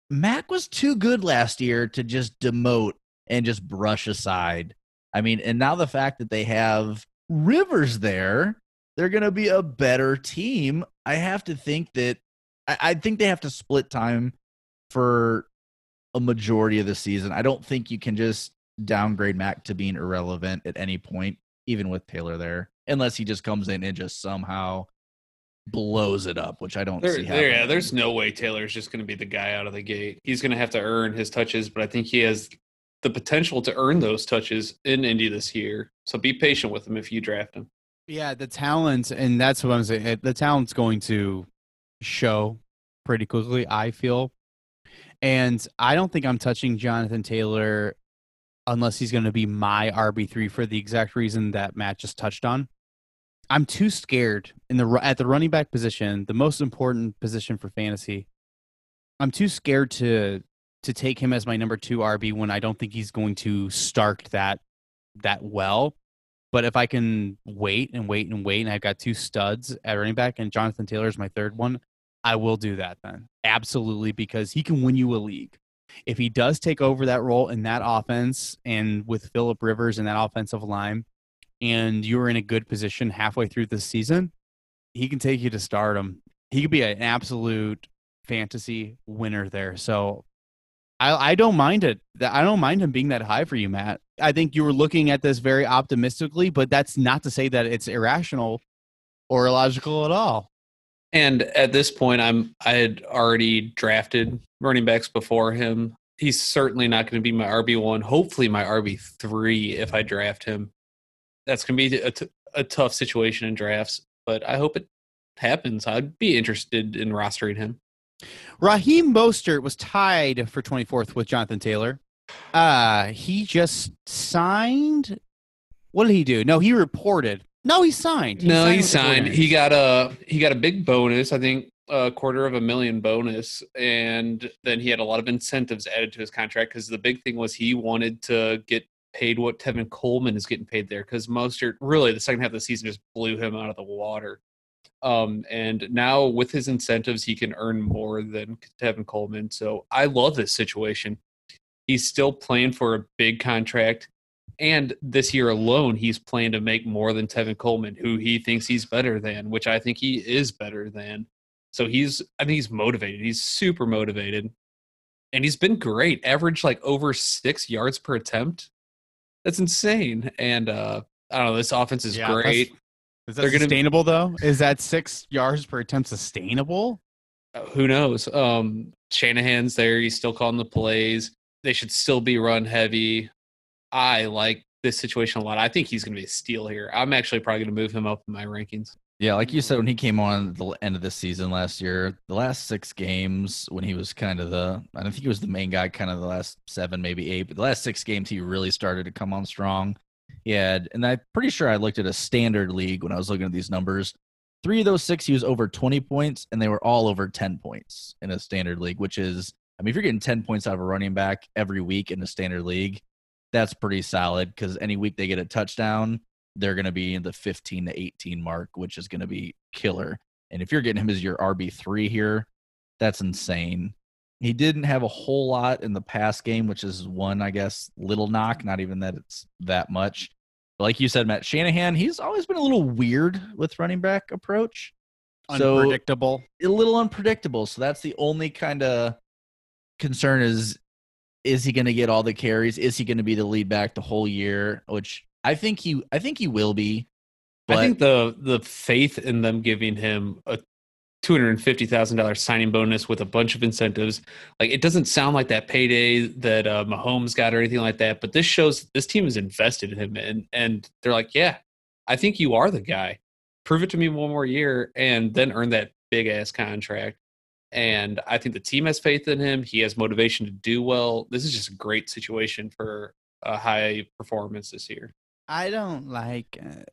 Mack was too good last year to just demote and just brush aside. I mean, and now the fact that they have Rivers there, they're going to be a better team. I have to think that I, I think they have to split time for a majority of the season. I don't think you can just downgrade Mack to being irrelevant at any point, even with Taylor there, unless he just comes in and just somehow blows it up, which I don't There, see there, yeah, there's no way Taylor's just going to be the guy out of the gate. He's going to have to earn his touches, but I think he has the potential to earn those touches in Indy this year. So be patient with him if you draft him. Yeah, the talent, and that's what I'm saying. The talent's going to show pretty quickly, I feel. And I don't think I'm touching Jonathan Taylor unless he's going to be my RB3 for the exact reason that Matt just touched on. I'm too scared in the at the running back position, the most important position for fantasy. I'm too scared to to take him as my number 2 RB when I don't think he's going to start that that well. But if I can wait and wait and wait, and I've got two studs at running back, and Jonathan Taylor is my third one, I will do that then. Absolutely, because he can win you a league. If he does take over that role in that offense and with Philip Rivers and that offensive line, and you're in a good position halfway through the season, he can take you to stardom. He could be an absolute fantasy winner there. So I, I don't mind it. I don't mind him being that high for you, Matt. I think you were looking at this very optimistically, but that's not to say that it's irrational or illogical at all. And at this point, I'm I had already drafted running backs before him. He's certainly not going to be my RB one. Hopefully, my RB three if I draft him. That's going to be a, t- a tough situation in drafts, but I hope it happens. I'd be interested in rostering him. Raheem Mostert was tied for 24th with Jonathan Taylor. Uh, he just signed. What did he do? No, he reported. No, he signed. no, he the signed. 49ers. He got a he got a big bonus. I think a quarter of a million bonus, and then he had a lot of incentives added to his contract because the big thing was he wanted to get paid what Tevin Coleman is getting paid there because Mostert really the second half of the season just blew him out of the water. Um, and now with his incentives, he can earn more than Tevin Coleman. So I love this situation. He's still playing for a big contract. And this year alone, he's playing to make more than Tevin Coleman, who he thinks he's better than, which I think he is better than. So he's, I think he's motivated. He's super motivated. And he's been great. Average like over six yards per attempt. That's insane. And uh, I don't know, this offense is Yeah, great. Is that They're gonna- sustainable though? Is that six yards per attempt sustainable? Uh, who knows? Um, Shanahan's there. He's still calling the plays. They should still be run heavy. I like this situation a lot. I think he's going to be a steal here. I'm actually probably going to move him up in my rankings. Yeah, like you said, when he came on the end of the season last year, the last six games when he was kind of the, I don't think he was the main guy, kind of the last seven, maybe eight, but the last six games he really started to come on strong. He had, and I'm pretty sure I looked at a standard league when I was looking at these numbers. Three of those six, he was over 20 points, and they were all over 10 points in a standard league, which is, I mean, if you're getting 10 points out of a running back every week in a standard league, that's pretty solid because any week they get a touchdown, they're going to be in the 15 to 18 mark, which is going to be killer. And if you're getting him as your RB3 here, that's insane. He didn't have a whole lot in the pass game, which is one, I guess, little knock. Not even that it's that much. But like you said, Matt Shanahan, he's always been a little weird with running back approach. So Unpredictable. a little unpredictable. So that's the only kind of concern is is he going to get all the carries? Is he going to be the lead back the whole year? Which I think he I think he will be. But I think the the faith in them giving him a two hundred and fifty thousand dollars signing bonus with a bunch of incentives, like it doesn't sound like that payday that uh, Mahomes got or anything like that. But this shows this team is invested in him, and and they're like, yeah, I think you are the guy. Prove it to me one more year, and then earn that big ass contract. And I think the team has faith in him. He has motivation to do well. This is just a great situation for a high performance this year. I don't like it.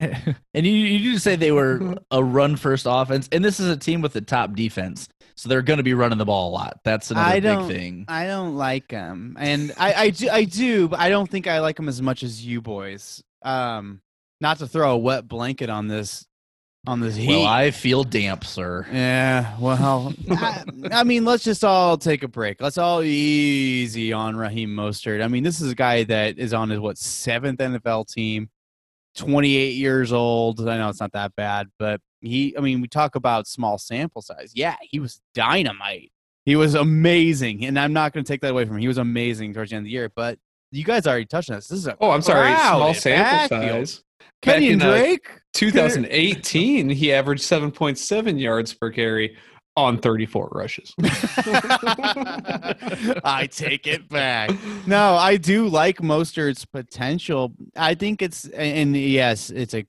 and you you do say they were a run first offense, and this is a team with the top defense, so they're going to be running the ball a lot. That's another big thing. I don't like them, and I, I do, I do, but I don't think I like them as much as you boys. Um, not to throw a wet blanket on this, on this heat. Well, I feel damp, sir. yeah, well, I, I mean, let's just all take a break. Let's all easy on Raheem Mostert. I mean, this is a guy that is on his what seventh NFL team, 28 years old. I know it's not that bad, but he. I mean, we talk about small sample size. Yeah, he was dynamite. He was amazing, and I'm not going to take that away from him. He was amazing towards the end of the year. But you guys already touched on this. This is a Oh, I'm sorry, small sample backfield. size. Kenny and in, uh, Drake. 2018, he averaged 7.7 yards per carry on 34 rushes. I take it back. No, I do like Mostert's potential. I think it's and yes, it's a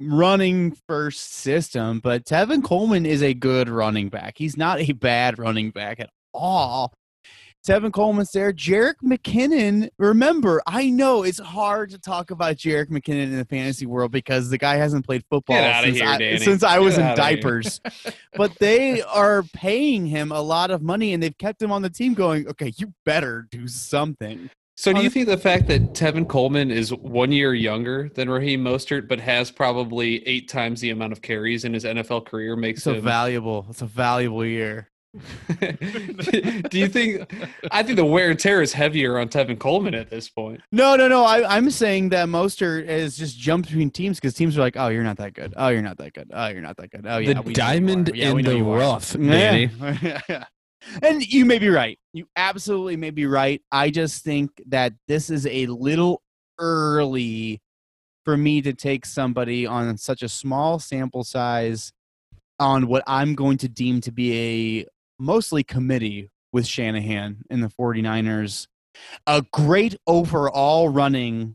running first system, but Tevin Coleman is a good running back. He's not a bad running back at all. Tevin Coleman's there. Jerick McKinnon. Remember, I know it's hard to talk about Jerick McKinnon in the fantasy world because the guy hasn't played football since, here, I, since I was in diapers. but they are paying him a lot of money and they've kept him on the team going, okay, you better do something. So, do you think the fact that Tevin Coleman is one year younger than Raheem Mostert, but has probably eight times the amount of carries in his NFL career makes It's a him? valuable, it's a valuable year. do you think? I think the wear and tear is heavier on Tevin Coleman at this point. No, no, no. I, I'm saying that Mostert has just jumped between teams because teams are like, oh, you're not that good. Oh, you're not that good. Oh, you're not that good. Oh, yeah. The we diamond are. Yeah, in we the rough, Danny. Yeah. and you may be right. You absolutely may be right. I just think that this is a little early for me to take somebody on such a small sample size on what I'm going to deem to be a mostly committee with Shanahan in the 49ers. A great overall running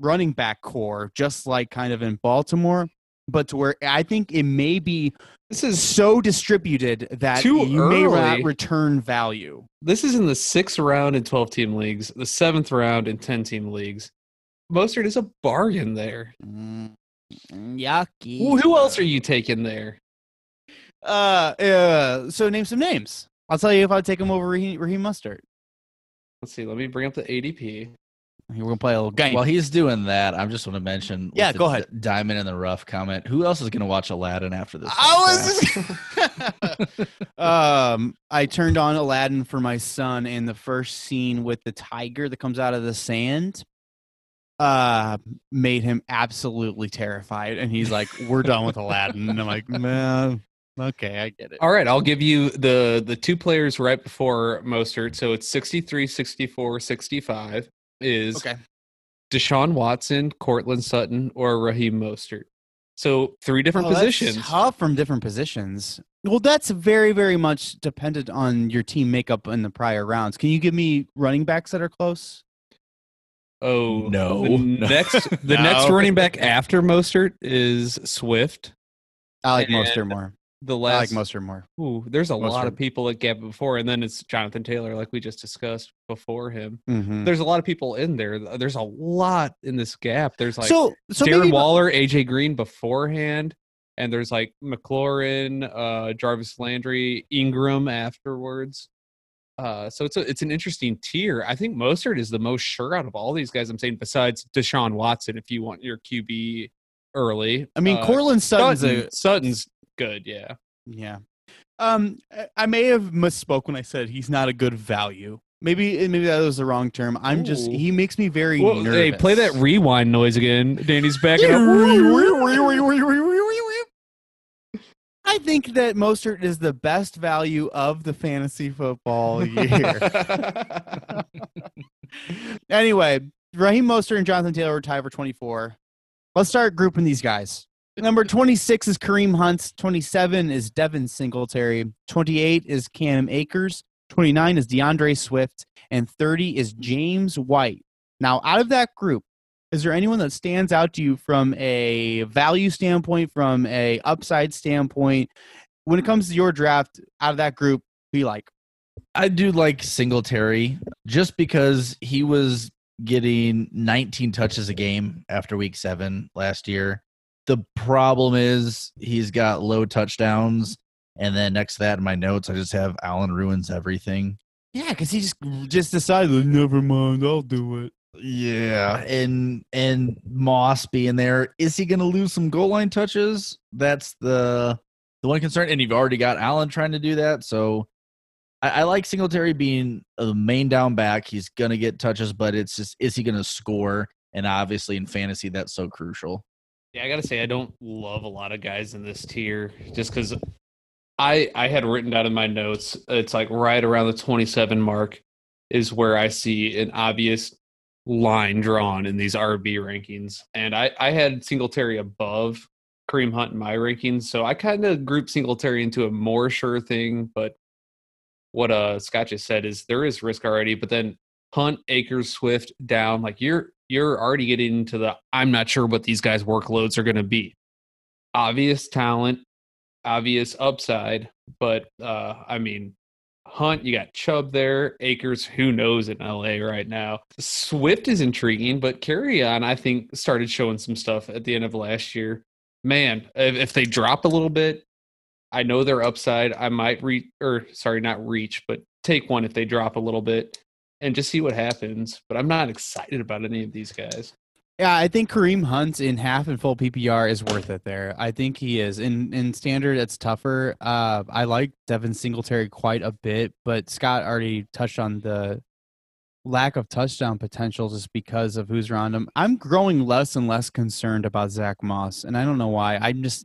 running back core, just like kind of in Baltimore, but to where I think it may be This is so distributed that Too you may not return value. this is in the sixth round in 12 team leagues, the seventh round in 10 team leagues. Mostert is a bargain there. Mm, yucky. Who who else are you taking there? Uh, uh, so name some names. I'll tell you if I'd take him over Raheem, Raheem Mustard. Let's see. Let me bring up the ADP. We're gonna play a little game. While he's doing that, I'm just want to mention. Yeah, go ahead. Diamond in the rough comment. Who else is going to watch Aladdin after this? I podcast? was. um, I turned on Aladdin for my son, and the first scene with the tiger that comes out of the sand, uh, made him absolutely terrified. And he's like, "We're done with Aladdin." And I'm like, "Man, okay, I get it." All right, I'll give you the the two players right before Mostert. So it's 63, 64, 65 is Okay. Deshaun Watson, Courtland Sutton, or Raheem Mostert. So three different Oh, that's positions. tough from different positions. Well, that's very, very much dependent on your team makeup in the prior rounds. Can you give me running backs that are close? Oh No. The next the next running back after Mostert is Swift. I like And Mostert more. The I like last Mostert more. Ooh, there's a lot of people that get before, and then it's Jonathan Taylor, like we just discussed before him. Mhm. There's a lot of people in there. There's a lot in this gap. There's like so, so Darren maybe Waller, AJ Green beforehand, and there's like McLaurin, uh, Jarvis Landry, Ingram afterwards. Uh, so it's a, it's an interesting tier. I think Mostert is the most sure out of all these guys. I'm saying besides Deshaun Watson, if you want your QB early. I mean, Uh, Courtland Sutton's Sutton, a Sutton's good. Yeah. yeah. Um, I- may have misspoke when I said he's not a good value. Maybe maybe that was the wrong term. I'm just Ooh. he makes me very nervous. hey, play that rewind noise again. Danny's backing up. I think that Mostert is the best value of the fantasy football year. anyway, Raheem Mostert and Jonathan Taylor are tied for 24. Let's start grouping these guys. Number 26 is Kareem Hunt. 27 is Devin Singletary. 28 is Cam Akers. 29 is D'Andre Swift. And 30 is James White. Now, out of that group, is there anyone that stands out to you from a value standpoint, from a upside standpoint? When it comes to your draft, out of that group, who you like? I do like Singletary just because he was getting 19 touches a game after week seven last year. The problem is he's got low touchdowns. And then next to that in my notes, I just have Allen ruins everything. Yeah, because he just just decided, never mind, I'll do it. Yeah, and and Moss being there, is he going to lose some goal line touches? That's the the one concern. And you've already got Allen trying to do that, so I, I like Singletary being the main down back. He's going to get touches, but it's just is he going to score? And obviously in fantasy, that's so crucial. Yeah, I gotta say I don't love a lot of guys in this tier just because I I had written down in my notes it's like right around the 27 mark is where I see an obvious line drawn in these RB rankings, and I I had Singletary above Kareem Hunt in my rankings, so I kind of grouped Singletary into a more sure thing. But what uh Scott just said is there is risk already, but then Hunt, Akers, Swift down, like you're you're already getting into the I'm not sure what these guys' workloads are going to be. Obvious talent, obvious upside, but uh I mean Hunt, you got Chubb there, Akers, who knows in LA right now. Swift is intriguing, but Kerryon, I think, started showing some stuff at the end of last year. Man, if, if they drop a little bit, I know their upside. I might reach, or sorry, not reach, but take one if they drop a little bit and just see what happens. But I'm not excited about any of these guys. Yeah, I think Kareem Hunt in half and full PPR is worth it there. I think he is. In in standard, it's tougher. Uh, I like Devin Singletary quite a bit, but Scott already touched on the lack of touchdown potential just because of who's around him. I'm growing less and less concerned about Zach Moss, and I don't know why. I'm just,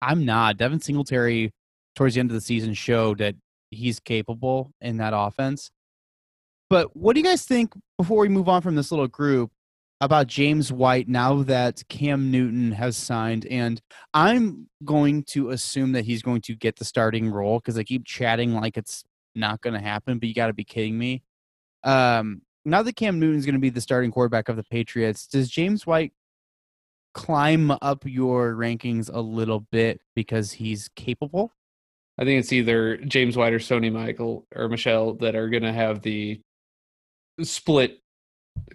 I'm not. Devin Singletary, towards the end of the season, showed that he's capable in that offense. But what do you guys think before we move on from this little group? about James White now that Cam Newton has signed. And I'm going to assume that he's going to get the starting role because I keep chatting like it's not going to happen, but you got to be kidding me. Um, now that Cam Newton is going to be the starting quarterback of the Patriots, does James White climb up your rankings a little bit because he's capable? I think it's either James White or Sony Michael or Michel that are going to have the split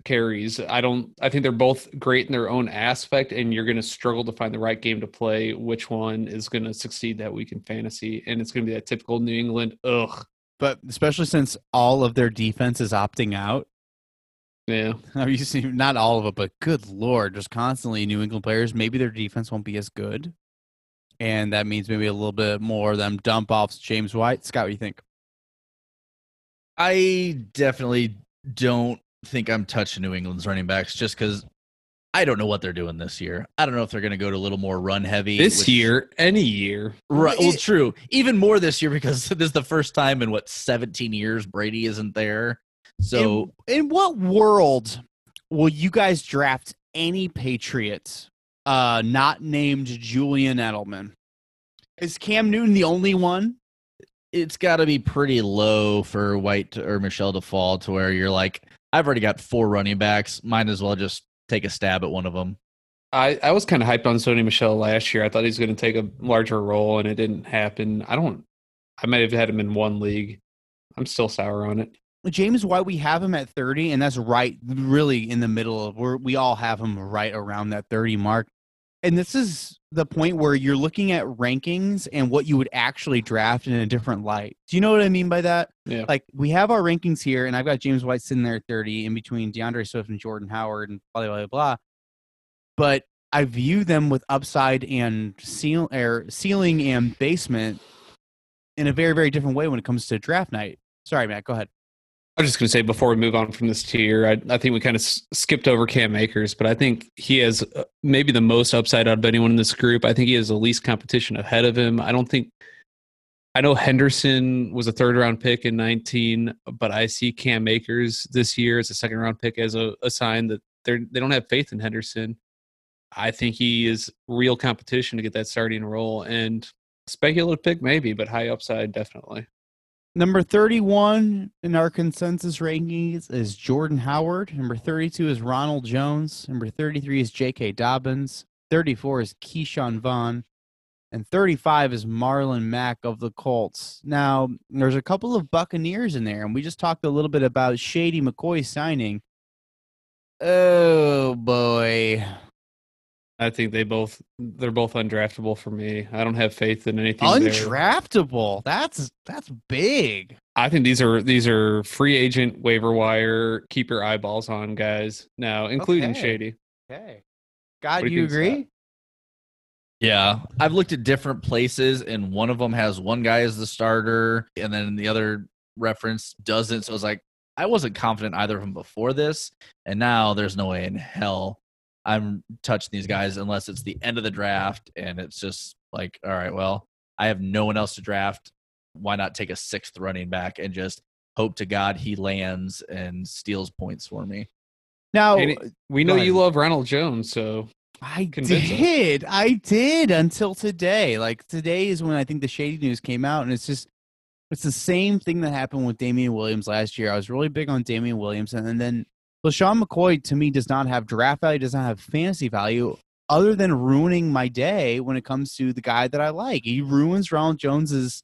carries. I don't. I think they're both great in their own aspect, and you're going to struggle to find the right game to play. Which one is going to succeed that week in fantasy? And it's going to be that typical New England. Ugh. But especially since all of their defense is opting out. Yeah. Have you seen not all of it, but good lord, just constantly New England players. Maybe their defense won't be as good, and that means maybe a little bit more of them dump off James White. Scott, what do you think? I definitely don't think I'm touching New England's running backs just because I don't know what they're doing this year. I don't know if they're going to go to a little more run heavy This which- year, any year. Right. Well, true. Even more this year because this is the first time in what 17 years Brady isn't there. So in, in what world will you guys draft any Patriots uh, not named Julian Edelman? Is Cam Newton the only one? It's got to be pretty low for White to- or Michel to fall to where you're like, I've already got four running backs. Might as well just take a stab at one of them. I, I was kind of hyped on Sony Michel last year. I thought he was going to take a larger role, and it didn't happen. I don't. I might have had him in one league. I'm still sour on it. James White, we have him at 30, and that's right, really in the middle of where we all have him right around that 30 mark. And this is the point where you're looking at rankings and what you would actually draft in a different light. Do you know what I mean by that? Yeah. Like we have our rankings here, and I've got James White sitting there at 30 in between D'Andre Swift and Jordan Howard and blah blah blah. blah. But I view them with upside and seal or ceiling and basement in a very, very different way when it comes to draft night. Sorry, Matt, go ahead. I was just going to say before we move on from this tier, I, I think we kind of s- skipped over Cam Akers, but I think he has uh, maybe the most upside out of anyone in this group. I think he has the least competition ahead of him. I don't think. I know Henderson was a third round pick in 19, but I see Cam Akers this year as a second round pick as a, a sign that they're they don't have faith in Henderson. I think he is real competition to get that starting role and speculative pick maybe, but high upside definitely. Number 31 in our consensus rankings is Jordan Howard. Number 32 is Ronald Jones. Number 33 is J.K. Dobbins. 34 is Ke'Shawn Vaughn. And 35 is Marlon Mack of the Colts. Now, there's a couple of Buccaneers in there, and we just talked a little bit about Shady McCoy signing. Oh, boy. I think they both they're both undraftable for me. I don't have faith in anything. there. Undraftable. That's that's big. I think these are these are free agent waiver wire. Keep your eyeballs on guys now, including Okay. Shady. Okay. God, What do do you you agree? Yeah, I've looked at different places, and one of them has one guy as the starter, and then the other reference doesn't. So I was like, I wasn't confident either of them before this, and now there's no way in hell I'm touching these guys unless it's the end of the draft, and it's just like, all right, well, I have no one else to draft. Why not take a sixth running back and just hope to God he lands and steals points for me? Now, And it- We know you love Ronald Jones, so I Convince us. did. I did until today. Like today is when I think the shady news came out, and it's just it's the same thing that happened with Damien Williams last year. I was really big on Damien Williams, and, and then LeSean McCoy to me does not have draft value, does not have fantasy value, other than ruining my day when it comes to the guy that I like. He ruins Ronald Jones's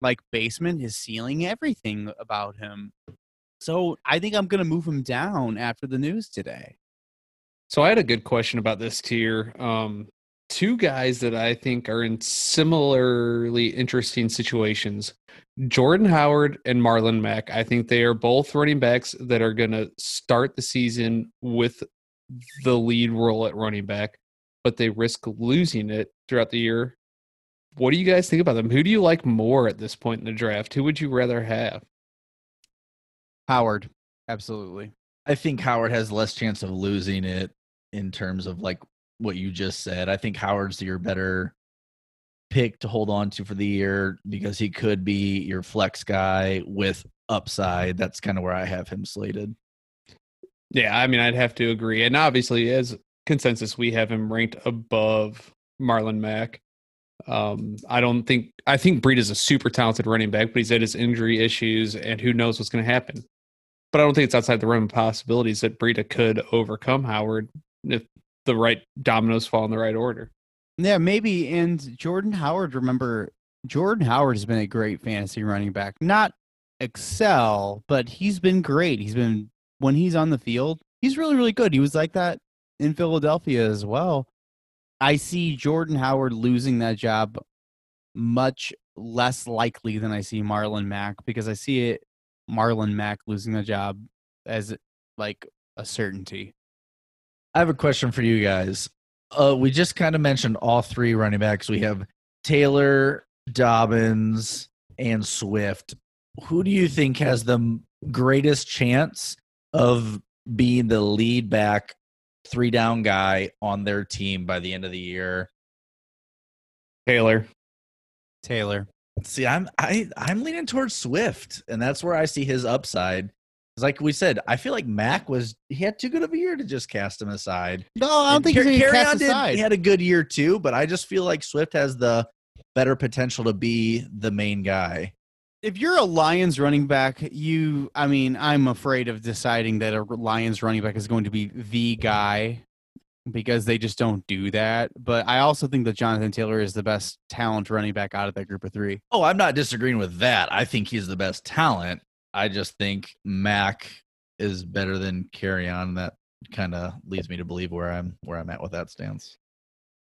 like basement, his ceiling, everything about him. So I think I'm gonna move him down after the news today. So I had a good question about this tier. Um, two guys that I think are in similarly interesting situations: Jordan Howard and Marlon Mack. I think they are both running backs that are going to start the season with the lead role at running back, but they risk losing it throughout the year. What do you guys think about them? Who do you like more at this point in the draft? Who would you rather have? Howard, absolutely. I think Howard has less chance of losing it in terms of like what you just said. I think Howard's your better pick to hold on to for the year because he could be your flex guy with upside. That's kind of where I have him slated. Yeah, I mean, I'd have to agree. And obviously, as consensus, we have him ranked above Marlon Mack. Um, I don't think I think Breida is a super talented running back, but he's had his injury issues, and who knows what's going to happen. But I don't think it's outside the realm of possibilities that Breida could overcome Howard if the right dominoes fall in the right order. Yeah, maybe. And Jordan Howard, remember, Jordan Howard has been a great fantasy running back. Not excel, but he's been great. He's been, when he's on the field, He's really, really good. He was like that in Philadelphia as well. I see Jordan Howard losing that job much less likely than I see Marlon Mack because I see it Marlon Mack losing the job as like a certainty. I have a question for you guys. Uh, we just kind of mentioned all three running backs. We have Taylor, Dobbins, and Swift. Who do you think has the greatest chance of being the lead back, three down guy on their team by the end of the year? Taylor. Taylor. See, I'm I I'm leaning towards Swift, and that's where I see his upside. Like we said, I feel like Mack was he had too good of a year to just cast him aside. No, I don't And think Car- he's going to Carry cast On did- aside. He had a good year too, but I just feel like Swift has the better potential to be the main guy. if you're a Lions running back, you, I mean, I'm afraid of deciding that a Lions running back is going to be the guy because they just don't do that. But I also think that Jonathan Taylor is the best talent running back out of that group of three. Oh, I'm not disagreeing with that. I think he's the best talent. I just think Mack is better than Kerryon. That kind of leads me to believe where I'm where I'm at with that stance.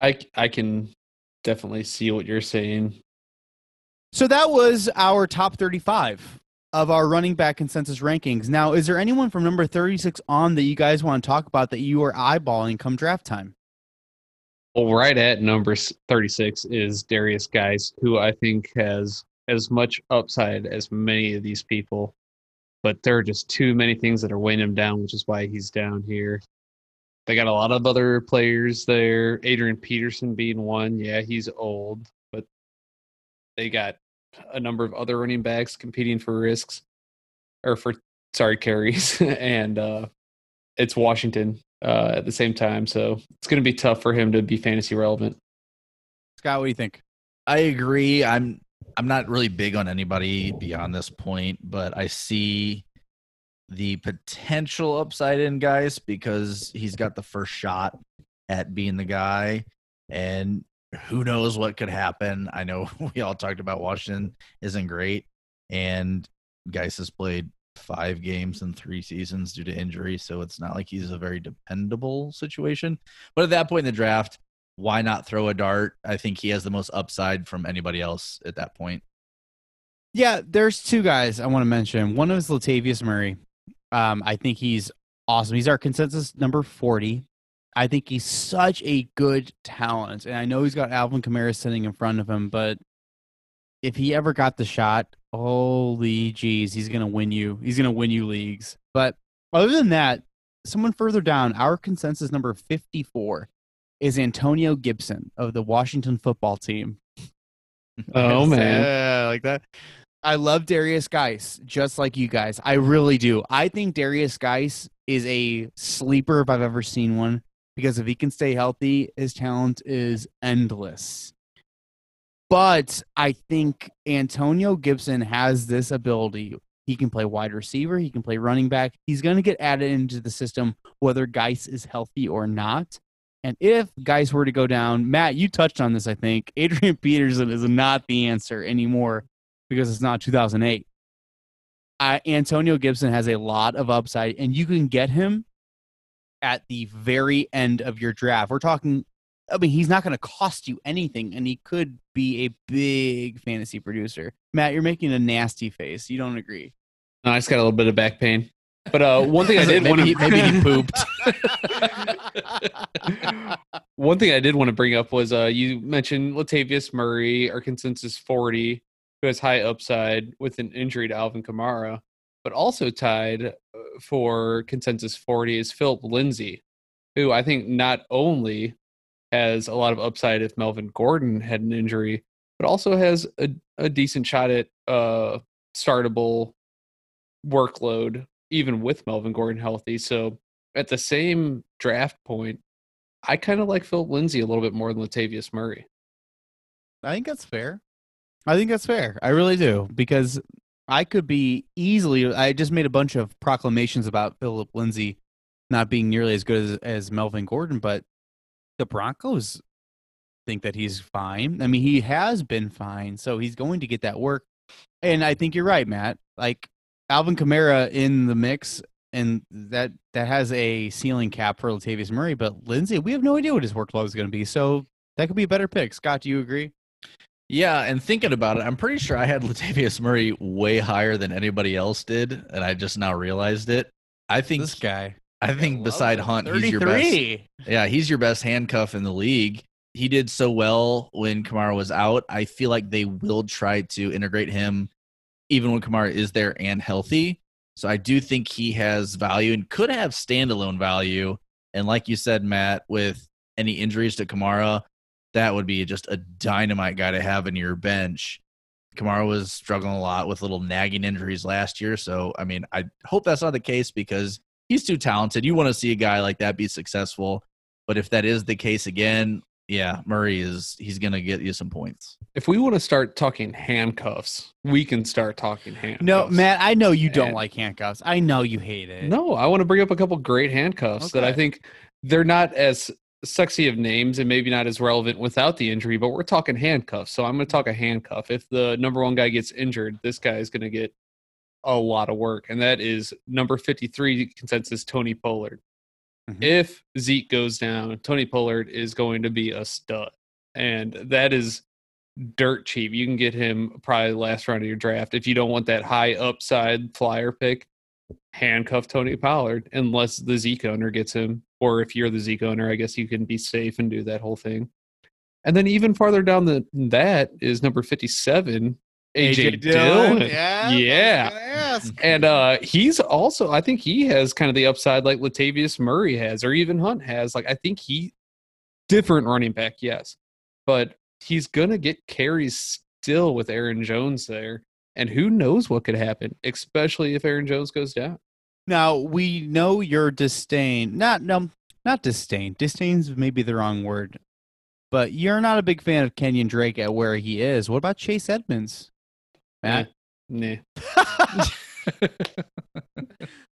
I I can definitely see what you're saying. So that was our top 35 of our running back consensus rankings. Now, is there anyone from number 36 on that you guys want to talk about that you are eyeballing come draft time? Well, right at number 36 is Derrius Guice, who I think has as much upside as many of these people, but there are just too many things that are weighing him down, which is why he's down here. They got a lot of other players there. Adrian Peterson being one. Yeah, he's old, but they got a number of other running backs competing for risks or for sorry carries, and uh, it's Washington uh, at the same time. So it's going to be tough for him to be fantasy relevant. Scott, what do you think? I agree. I'm I'm not really big on anybody beyond this point, but I see the potential upside in guys because he's got the first shot at being the guy and who knows what could happen. I know we all talked about Washington isn't great and Guice has played five games in three seasons due to injury, so it's not like he's a very dependable situation. But at that point in the draft, why not throw a dart? I think he has the most upside from anybody else at that point. Yeah, there's two guys I want to mention. One is Latavius Murray. Um, I think he's awesome. He's our consensus number 40. I think he's such a good talent. And I know he's got Alvin Kamara sitting in front of him, but if he ever got the shot, holy jeez, he's gonna win you. He's gonna win you leagues. But other than that, someone further down, our consensus number 54 is Antonio Gibson of the Washington football team. Oh man, Yeah, like that. I love Derrius Guice, just like you guys. I really do. I think Derrius Guice is a sleeper if I've ever seen one because if he can stay healthy, his talent is endless. But I think Antonio Gibson has this ability. He can play wide receiver, he can play running back. He's going to get added into the system whether Guice is healthy or not. And if Guice were to go down, Matt, you touched on this, I think. Adrian Peterson is not the answer anymore because it's not 2008. I, Antonio Gibson has a lot of upside, and you can get him at the very end of your draft. We're talking, I mean, he's not going to cost you anything, and he could be a big fantasy producer. Matt, you're making a nasty face. You don't agree? No, I just got a little bit of back pain. But uh, one thing I did want to maybe he pooped. one thing I did want to bring up was uh, you mentioned Latavius Murray, our consensus 40, who has high upside with an injury to Alvin Kamara, but also tied uh, for consensus 40 is Phillip Lindsay, who I think not only has a lot of upside if Melvin Gordon had an injury, but also has a, a decent shot at uh, startable workload even with Melvin Gordon healthy. So at the same draft point, I kind of like Phillip Lindsay a little bit more than Latavius Murray. I think that's fair. I think that's fair. I really do because I could be easily. I just made a bunch of proclamations about Phillip Lindsay not being nearly as good as, as Melvin Gordon, but the Broncos think that he's fine. I mean, he has been fine, so he's going to get that work. And I think you're right, Matt. Like Alvin Kamara in the mix and that that has a ceiling cap for Latavius Murray. But Lindsay, we have no idea what his workload is going to be, so that could be a better pick. Scott, do you agree? Yeah, and thinking about it, I'm pretty sure I had Latavius Murray way higher than anybody else did, and I just now realized it. I think This guy, I think beside it. Hunt, he's your best. Yeah, he's your best handcuff in the league. He did so well when Kamara was out. I feel like they will try to integrate him even when Kamara is there and healthy. So I do think he has value and could have standalone value. And like you said, Matt, with any injuries to Kamara, that would be just a dynamite guy to have in your bench. Kamara was struggling a lot with little nagging injuries last year. So, I mean, I hope that's not the case because he's too talented. You want to see a guy like that be successful. But if that is the case again, yeah, Murray is he's gonna get you some points. If we want to start talking handcuffs, we can start talking handcuffs. No, Matt, I know you don't And- like handcuffs. I know you hate it. No, I want to bring up a couple great handcuffs that I think they're not as sexy of names and maybe not as relevant without the injury, but we're talking handcuffs. So I'm going to talk a handcuff. If the number one guy gets injured, this guy is going to get a lot of work, and that is number 53 consensus Tony Pollard. Mhm. If Zeke goes down, Tony Pollard is going to be a stud, and that is dirt cheap. You can get him probably last round of your draft if you don't want that high upside flyer pick handcuff Tony Pollard unless the Zeke owner gets him. Or if you're the Zeke owner, I guess you can be safe and do that whole thing. And then even farther down the that is number 57, AJ, Dillon. Yeah. Yeah. I was gonna ask. And uh he's also I think he has kind of the upside like Latavius Murray has or even Hunt has. Like I think he different running back, yes. But he's gonna get carries still with Aaron Jones there. And who knows what could happen, especially if Aaron Jones goes down. Now we know your disdain. Not no, not disdain. Disdain's maybe the wrong word. But you're not a big fan of Kenyon Drake at where he is. What about Chase Edmonds? Matt? Nah.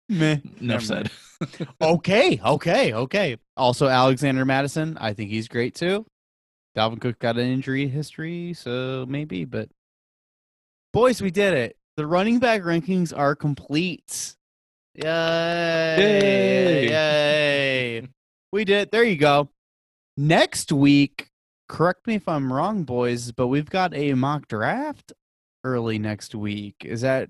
Meh. Enough said. okay, okay, okay. Also, Alexander Mattison. I think he's great too. Dalvin Cook got an injury history, so maybe. But boys, we did it. The running back rankings are complete. Yay! Yay. Yay! we did. It. There you go. Next week, correct me if I'm wrong, boys, but we've got a mock draft early next week. Is that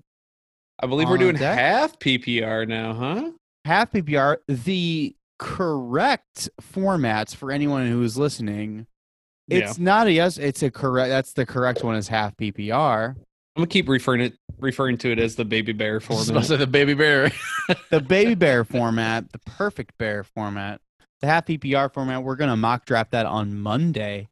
I believe we're doing deck? half PPR now, huh? half PPR, the correct formats for anyone who is listening. It's not a yes, it's a correct that's the correct one is half PPR. I'm gonna keep referring it referring to it as the baby bear I was about to format. the baby bear. The baby bear format, the perfect bear format, the half PPR format, we're gonna mock draft that on Monday.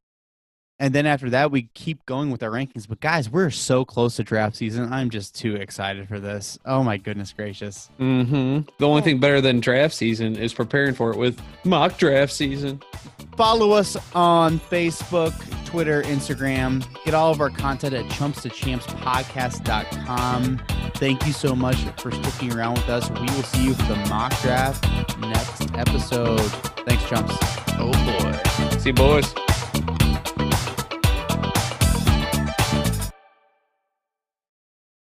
And then after that, we keep going with our rankings. But guys, we're so close to draft season. I'm just too excited for this. Oh my goodness gracious. hmm The only thing better than draft season is preparing for it with mock draft season. Follow us on Facebook, Twitter, Instagram. Get all of our content at chumpstochampspodcast.com. Thank you so much for sticking around with us. We will see you for the mock draft next episode. Thanks, chumps. oh boy. See you, boys.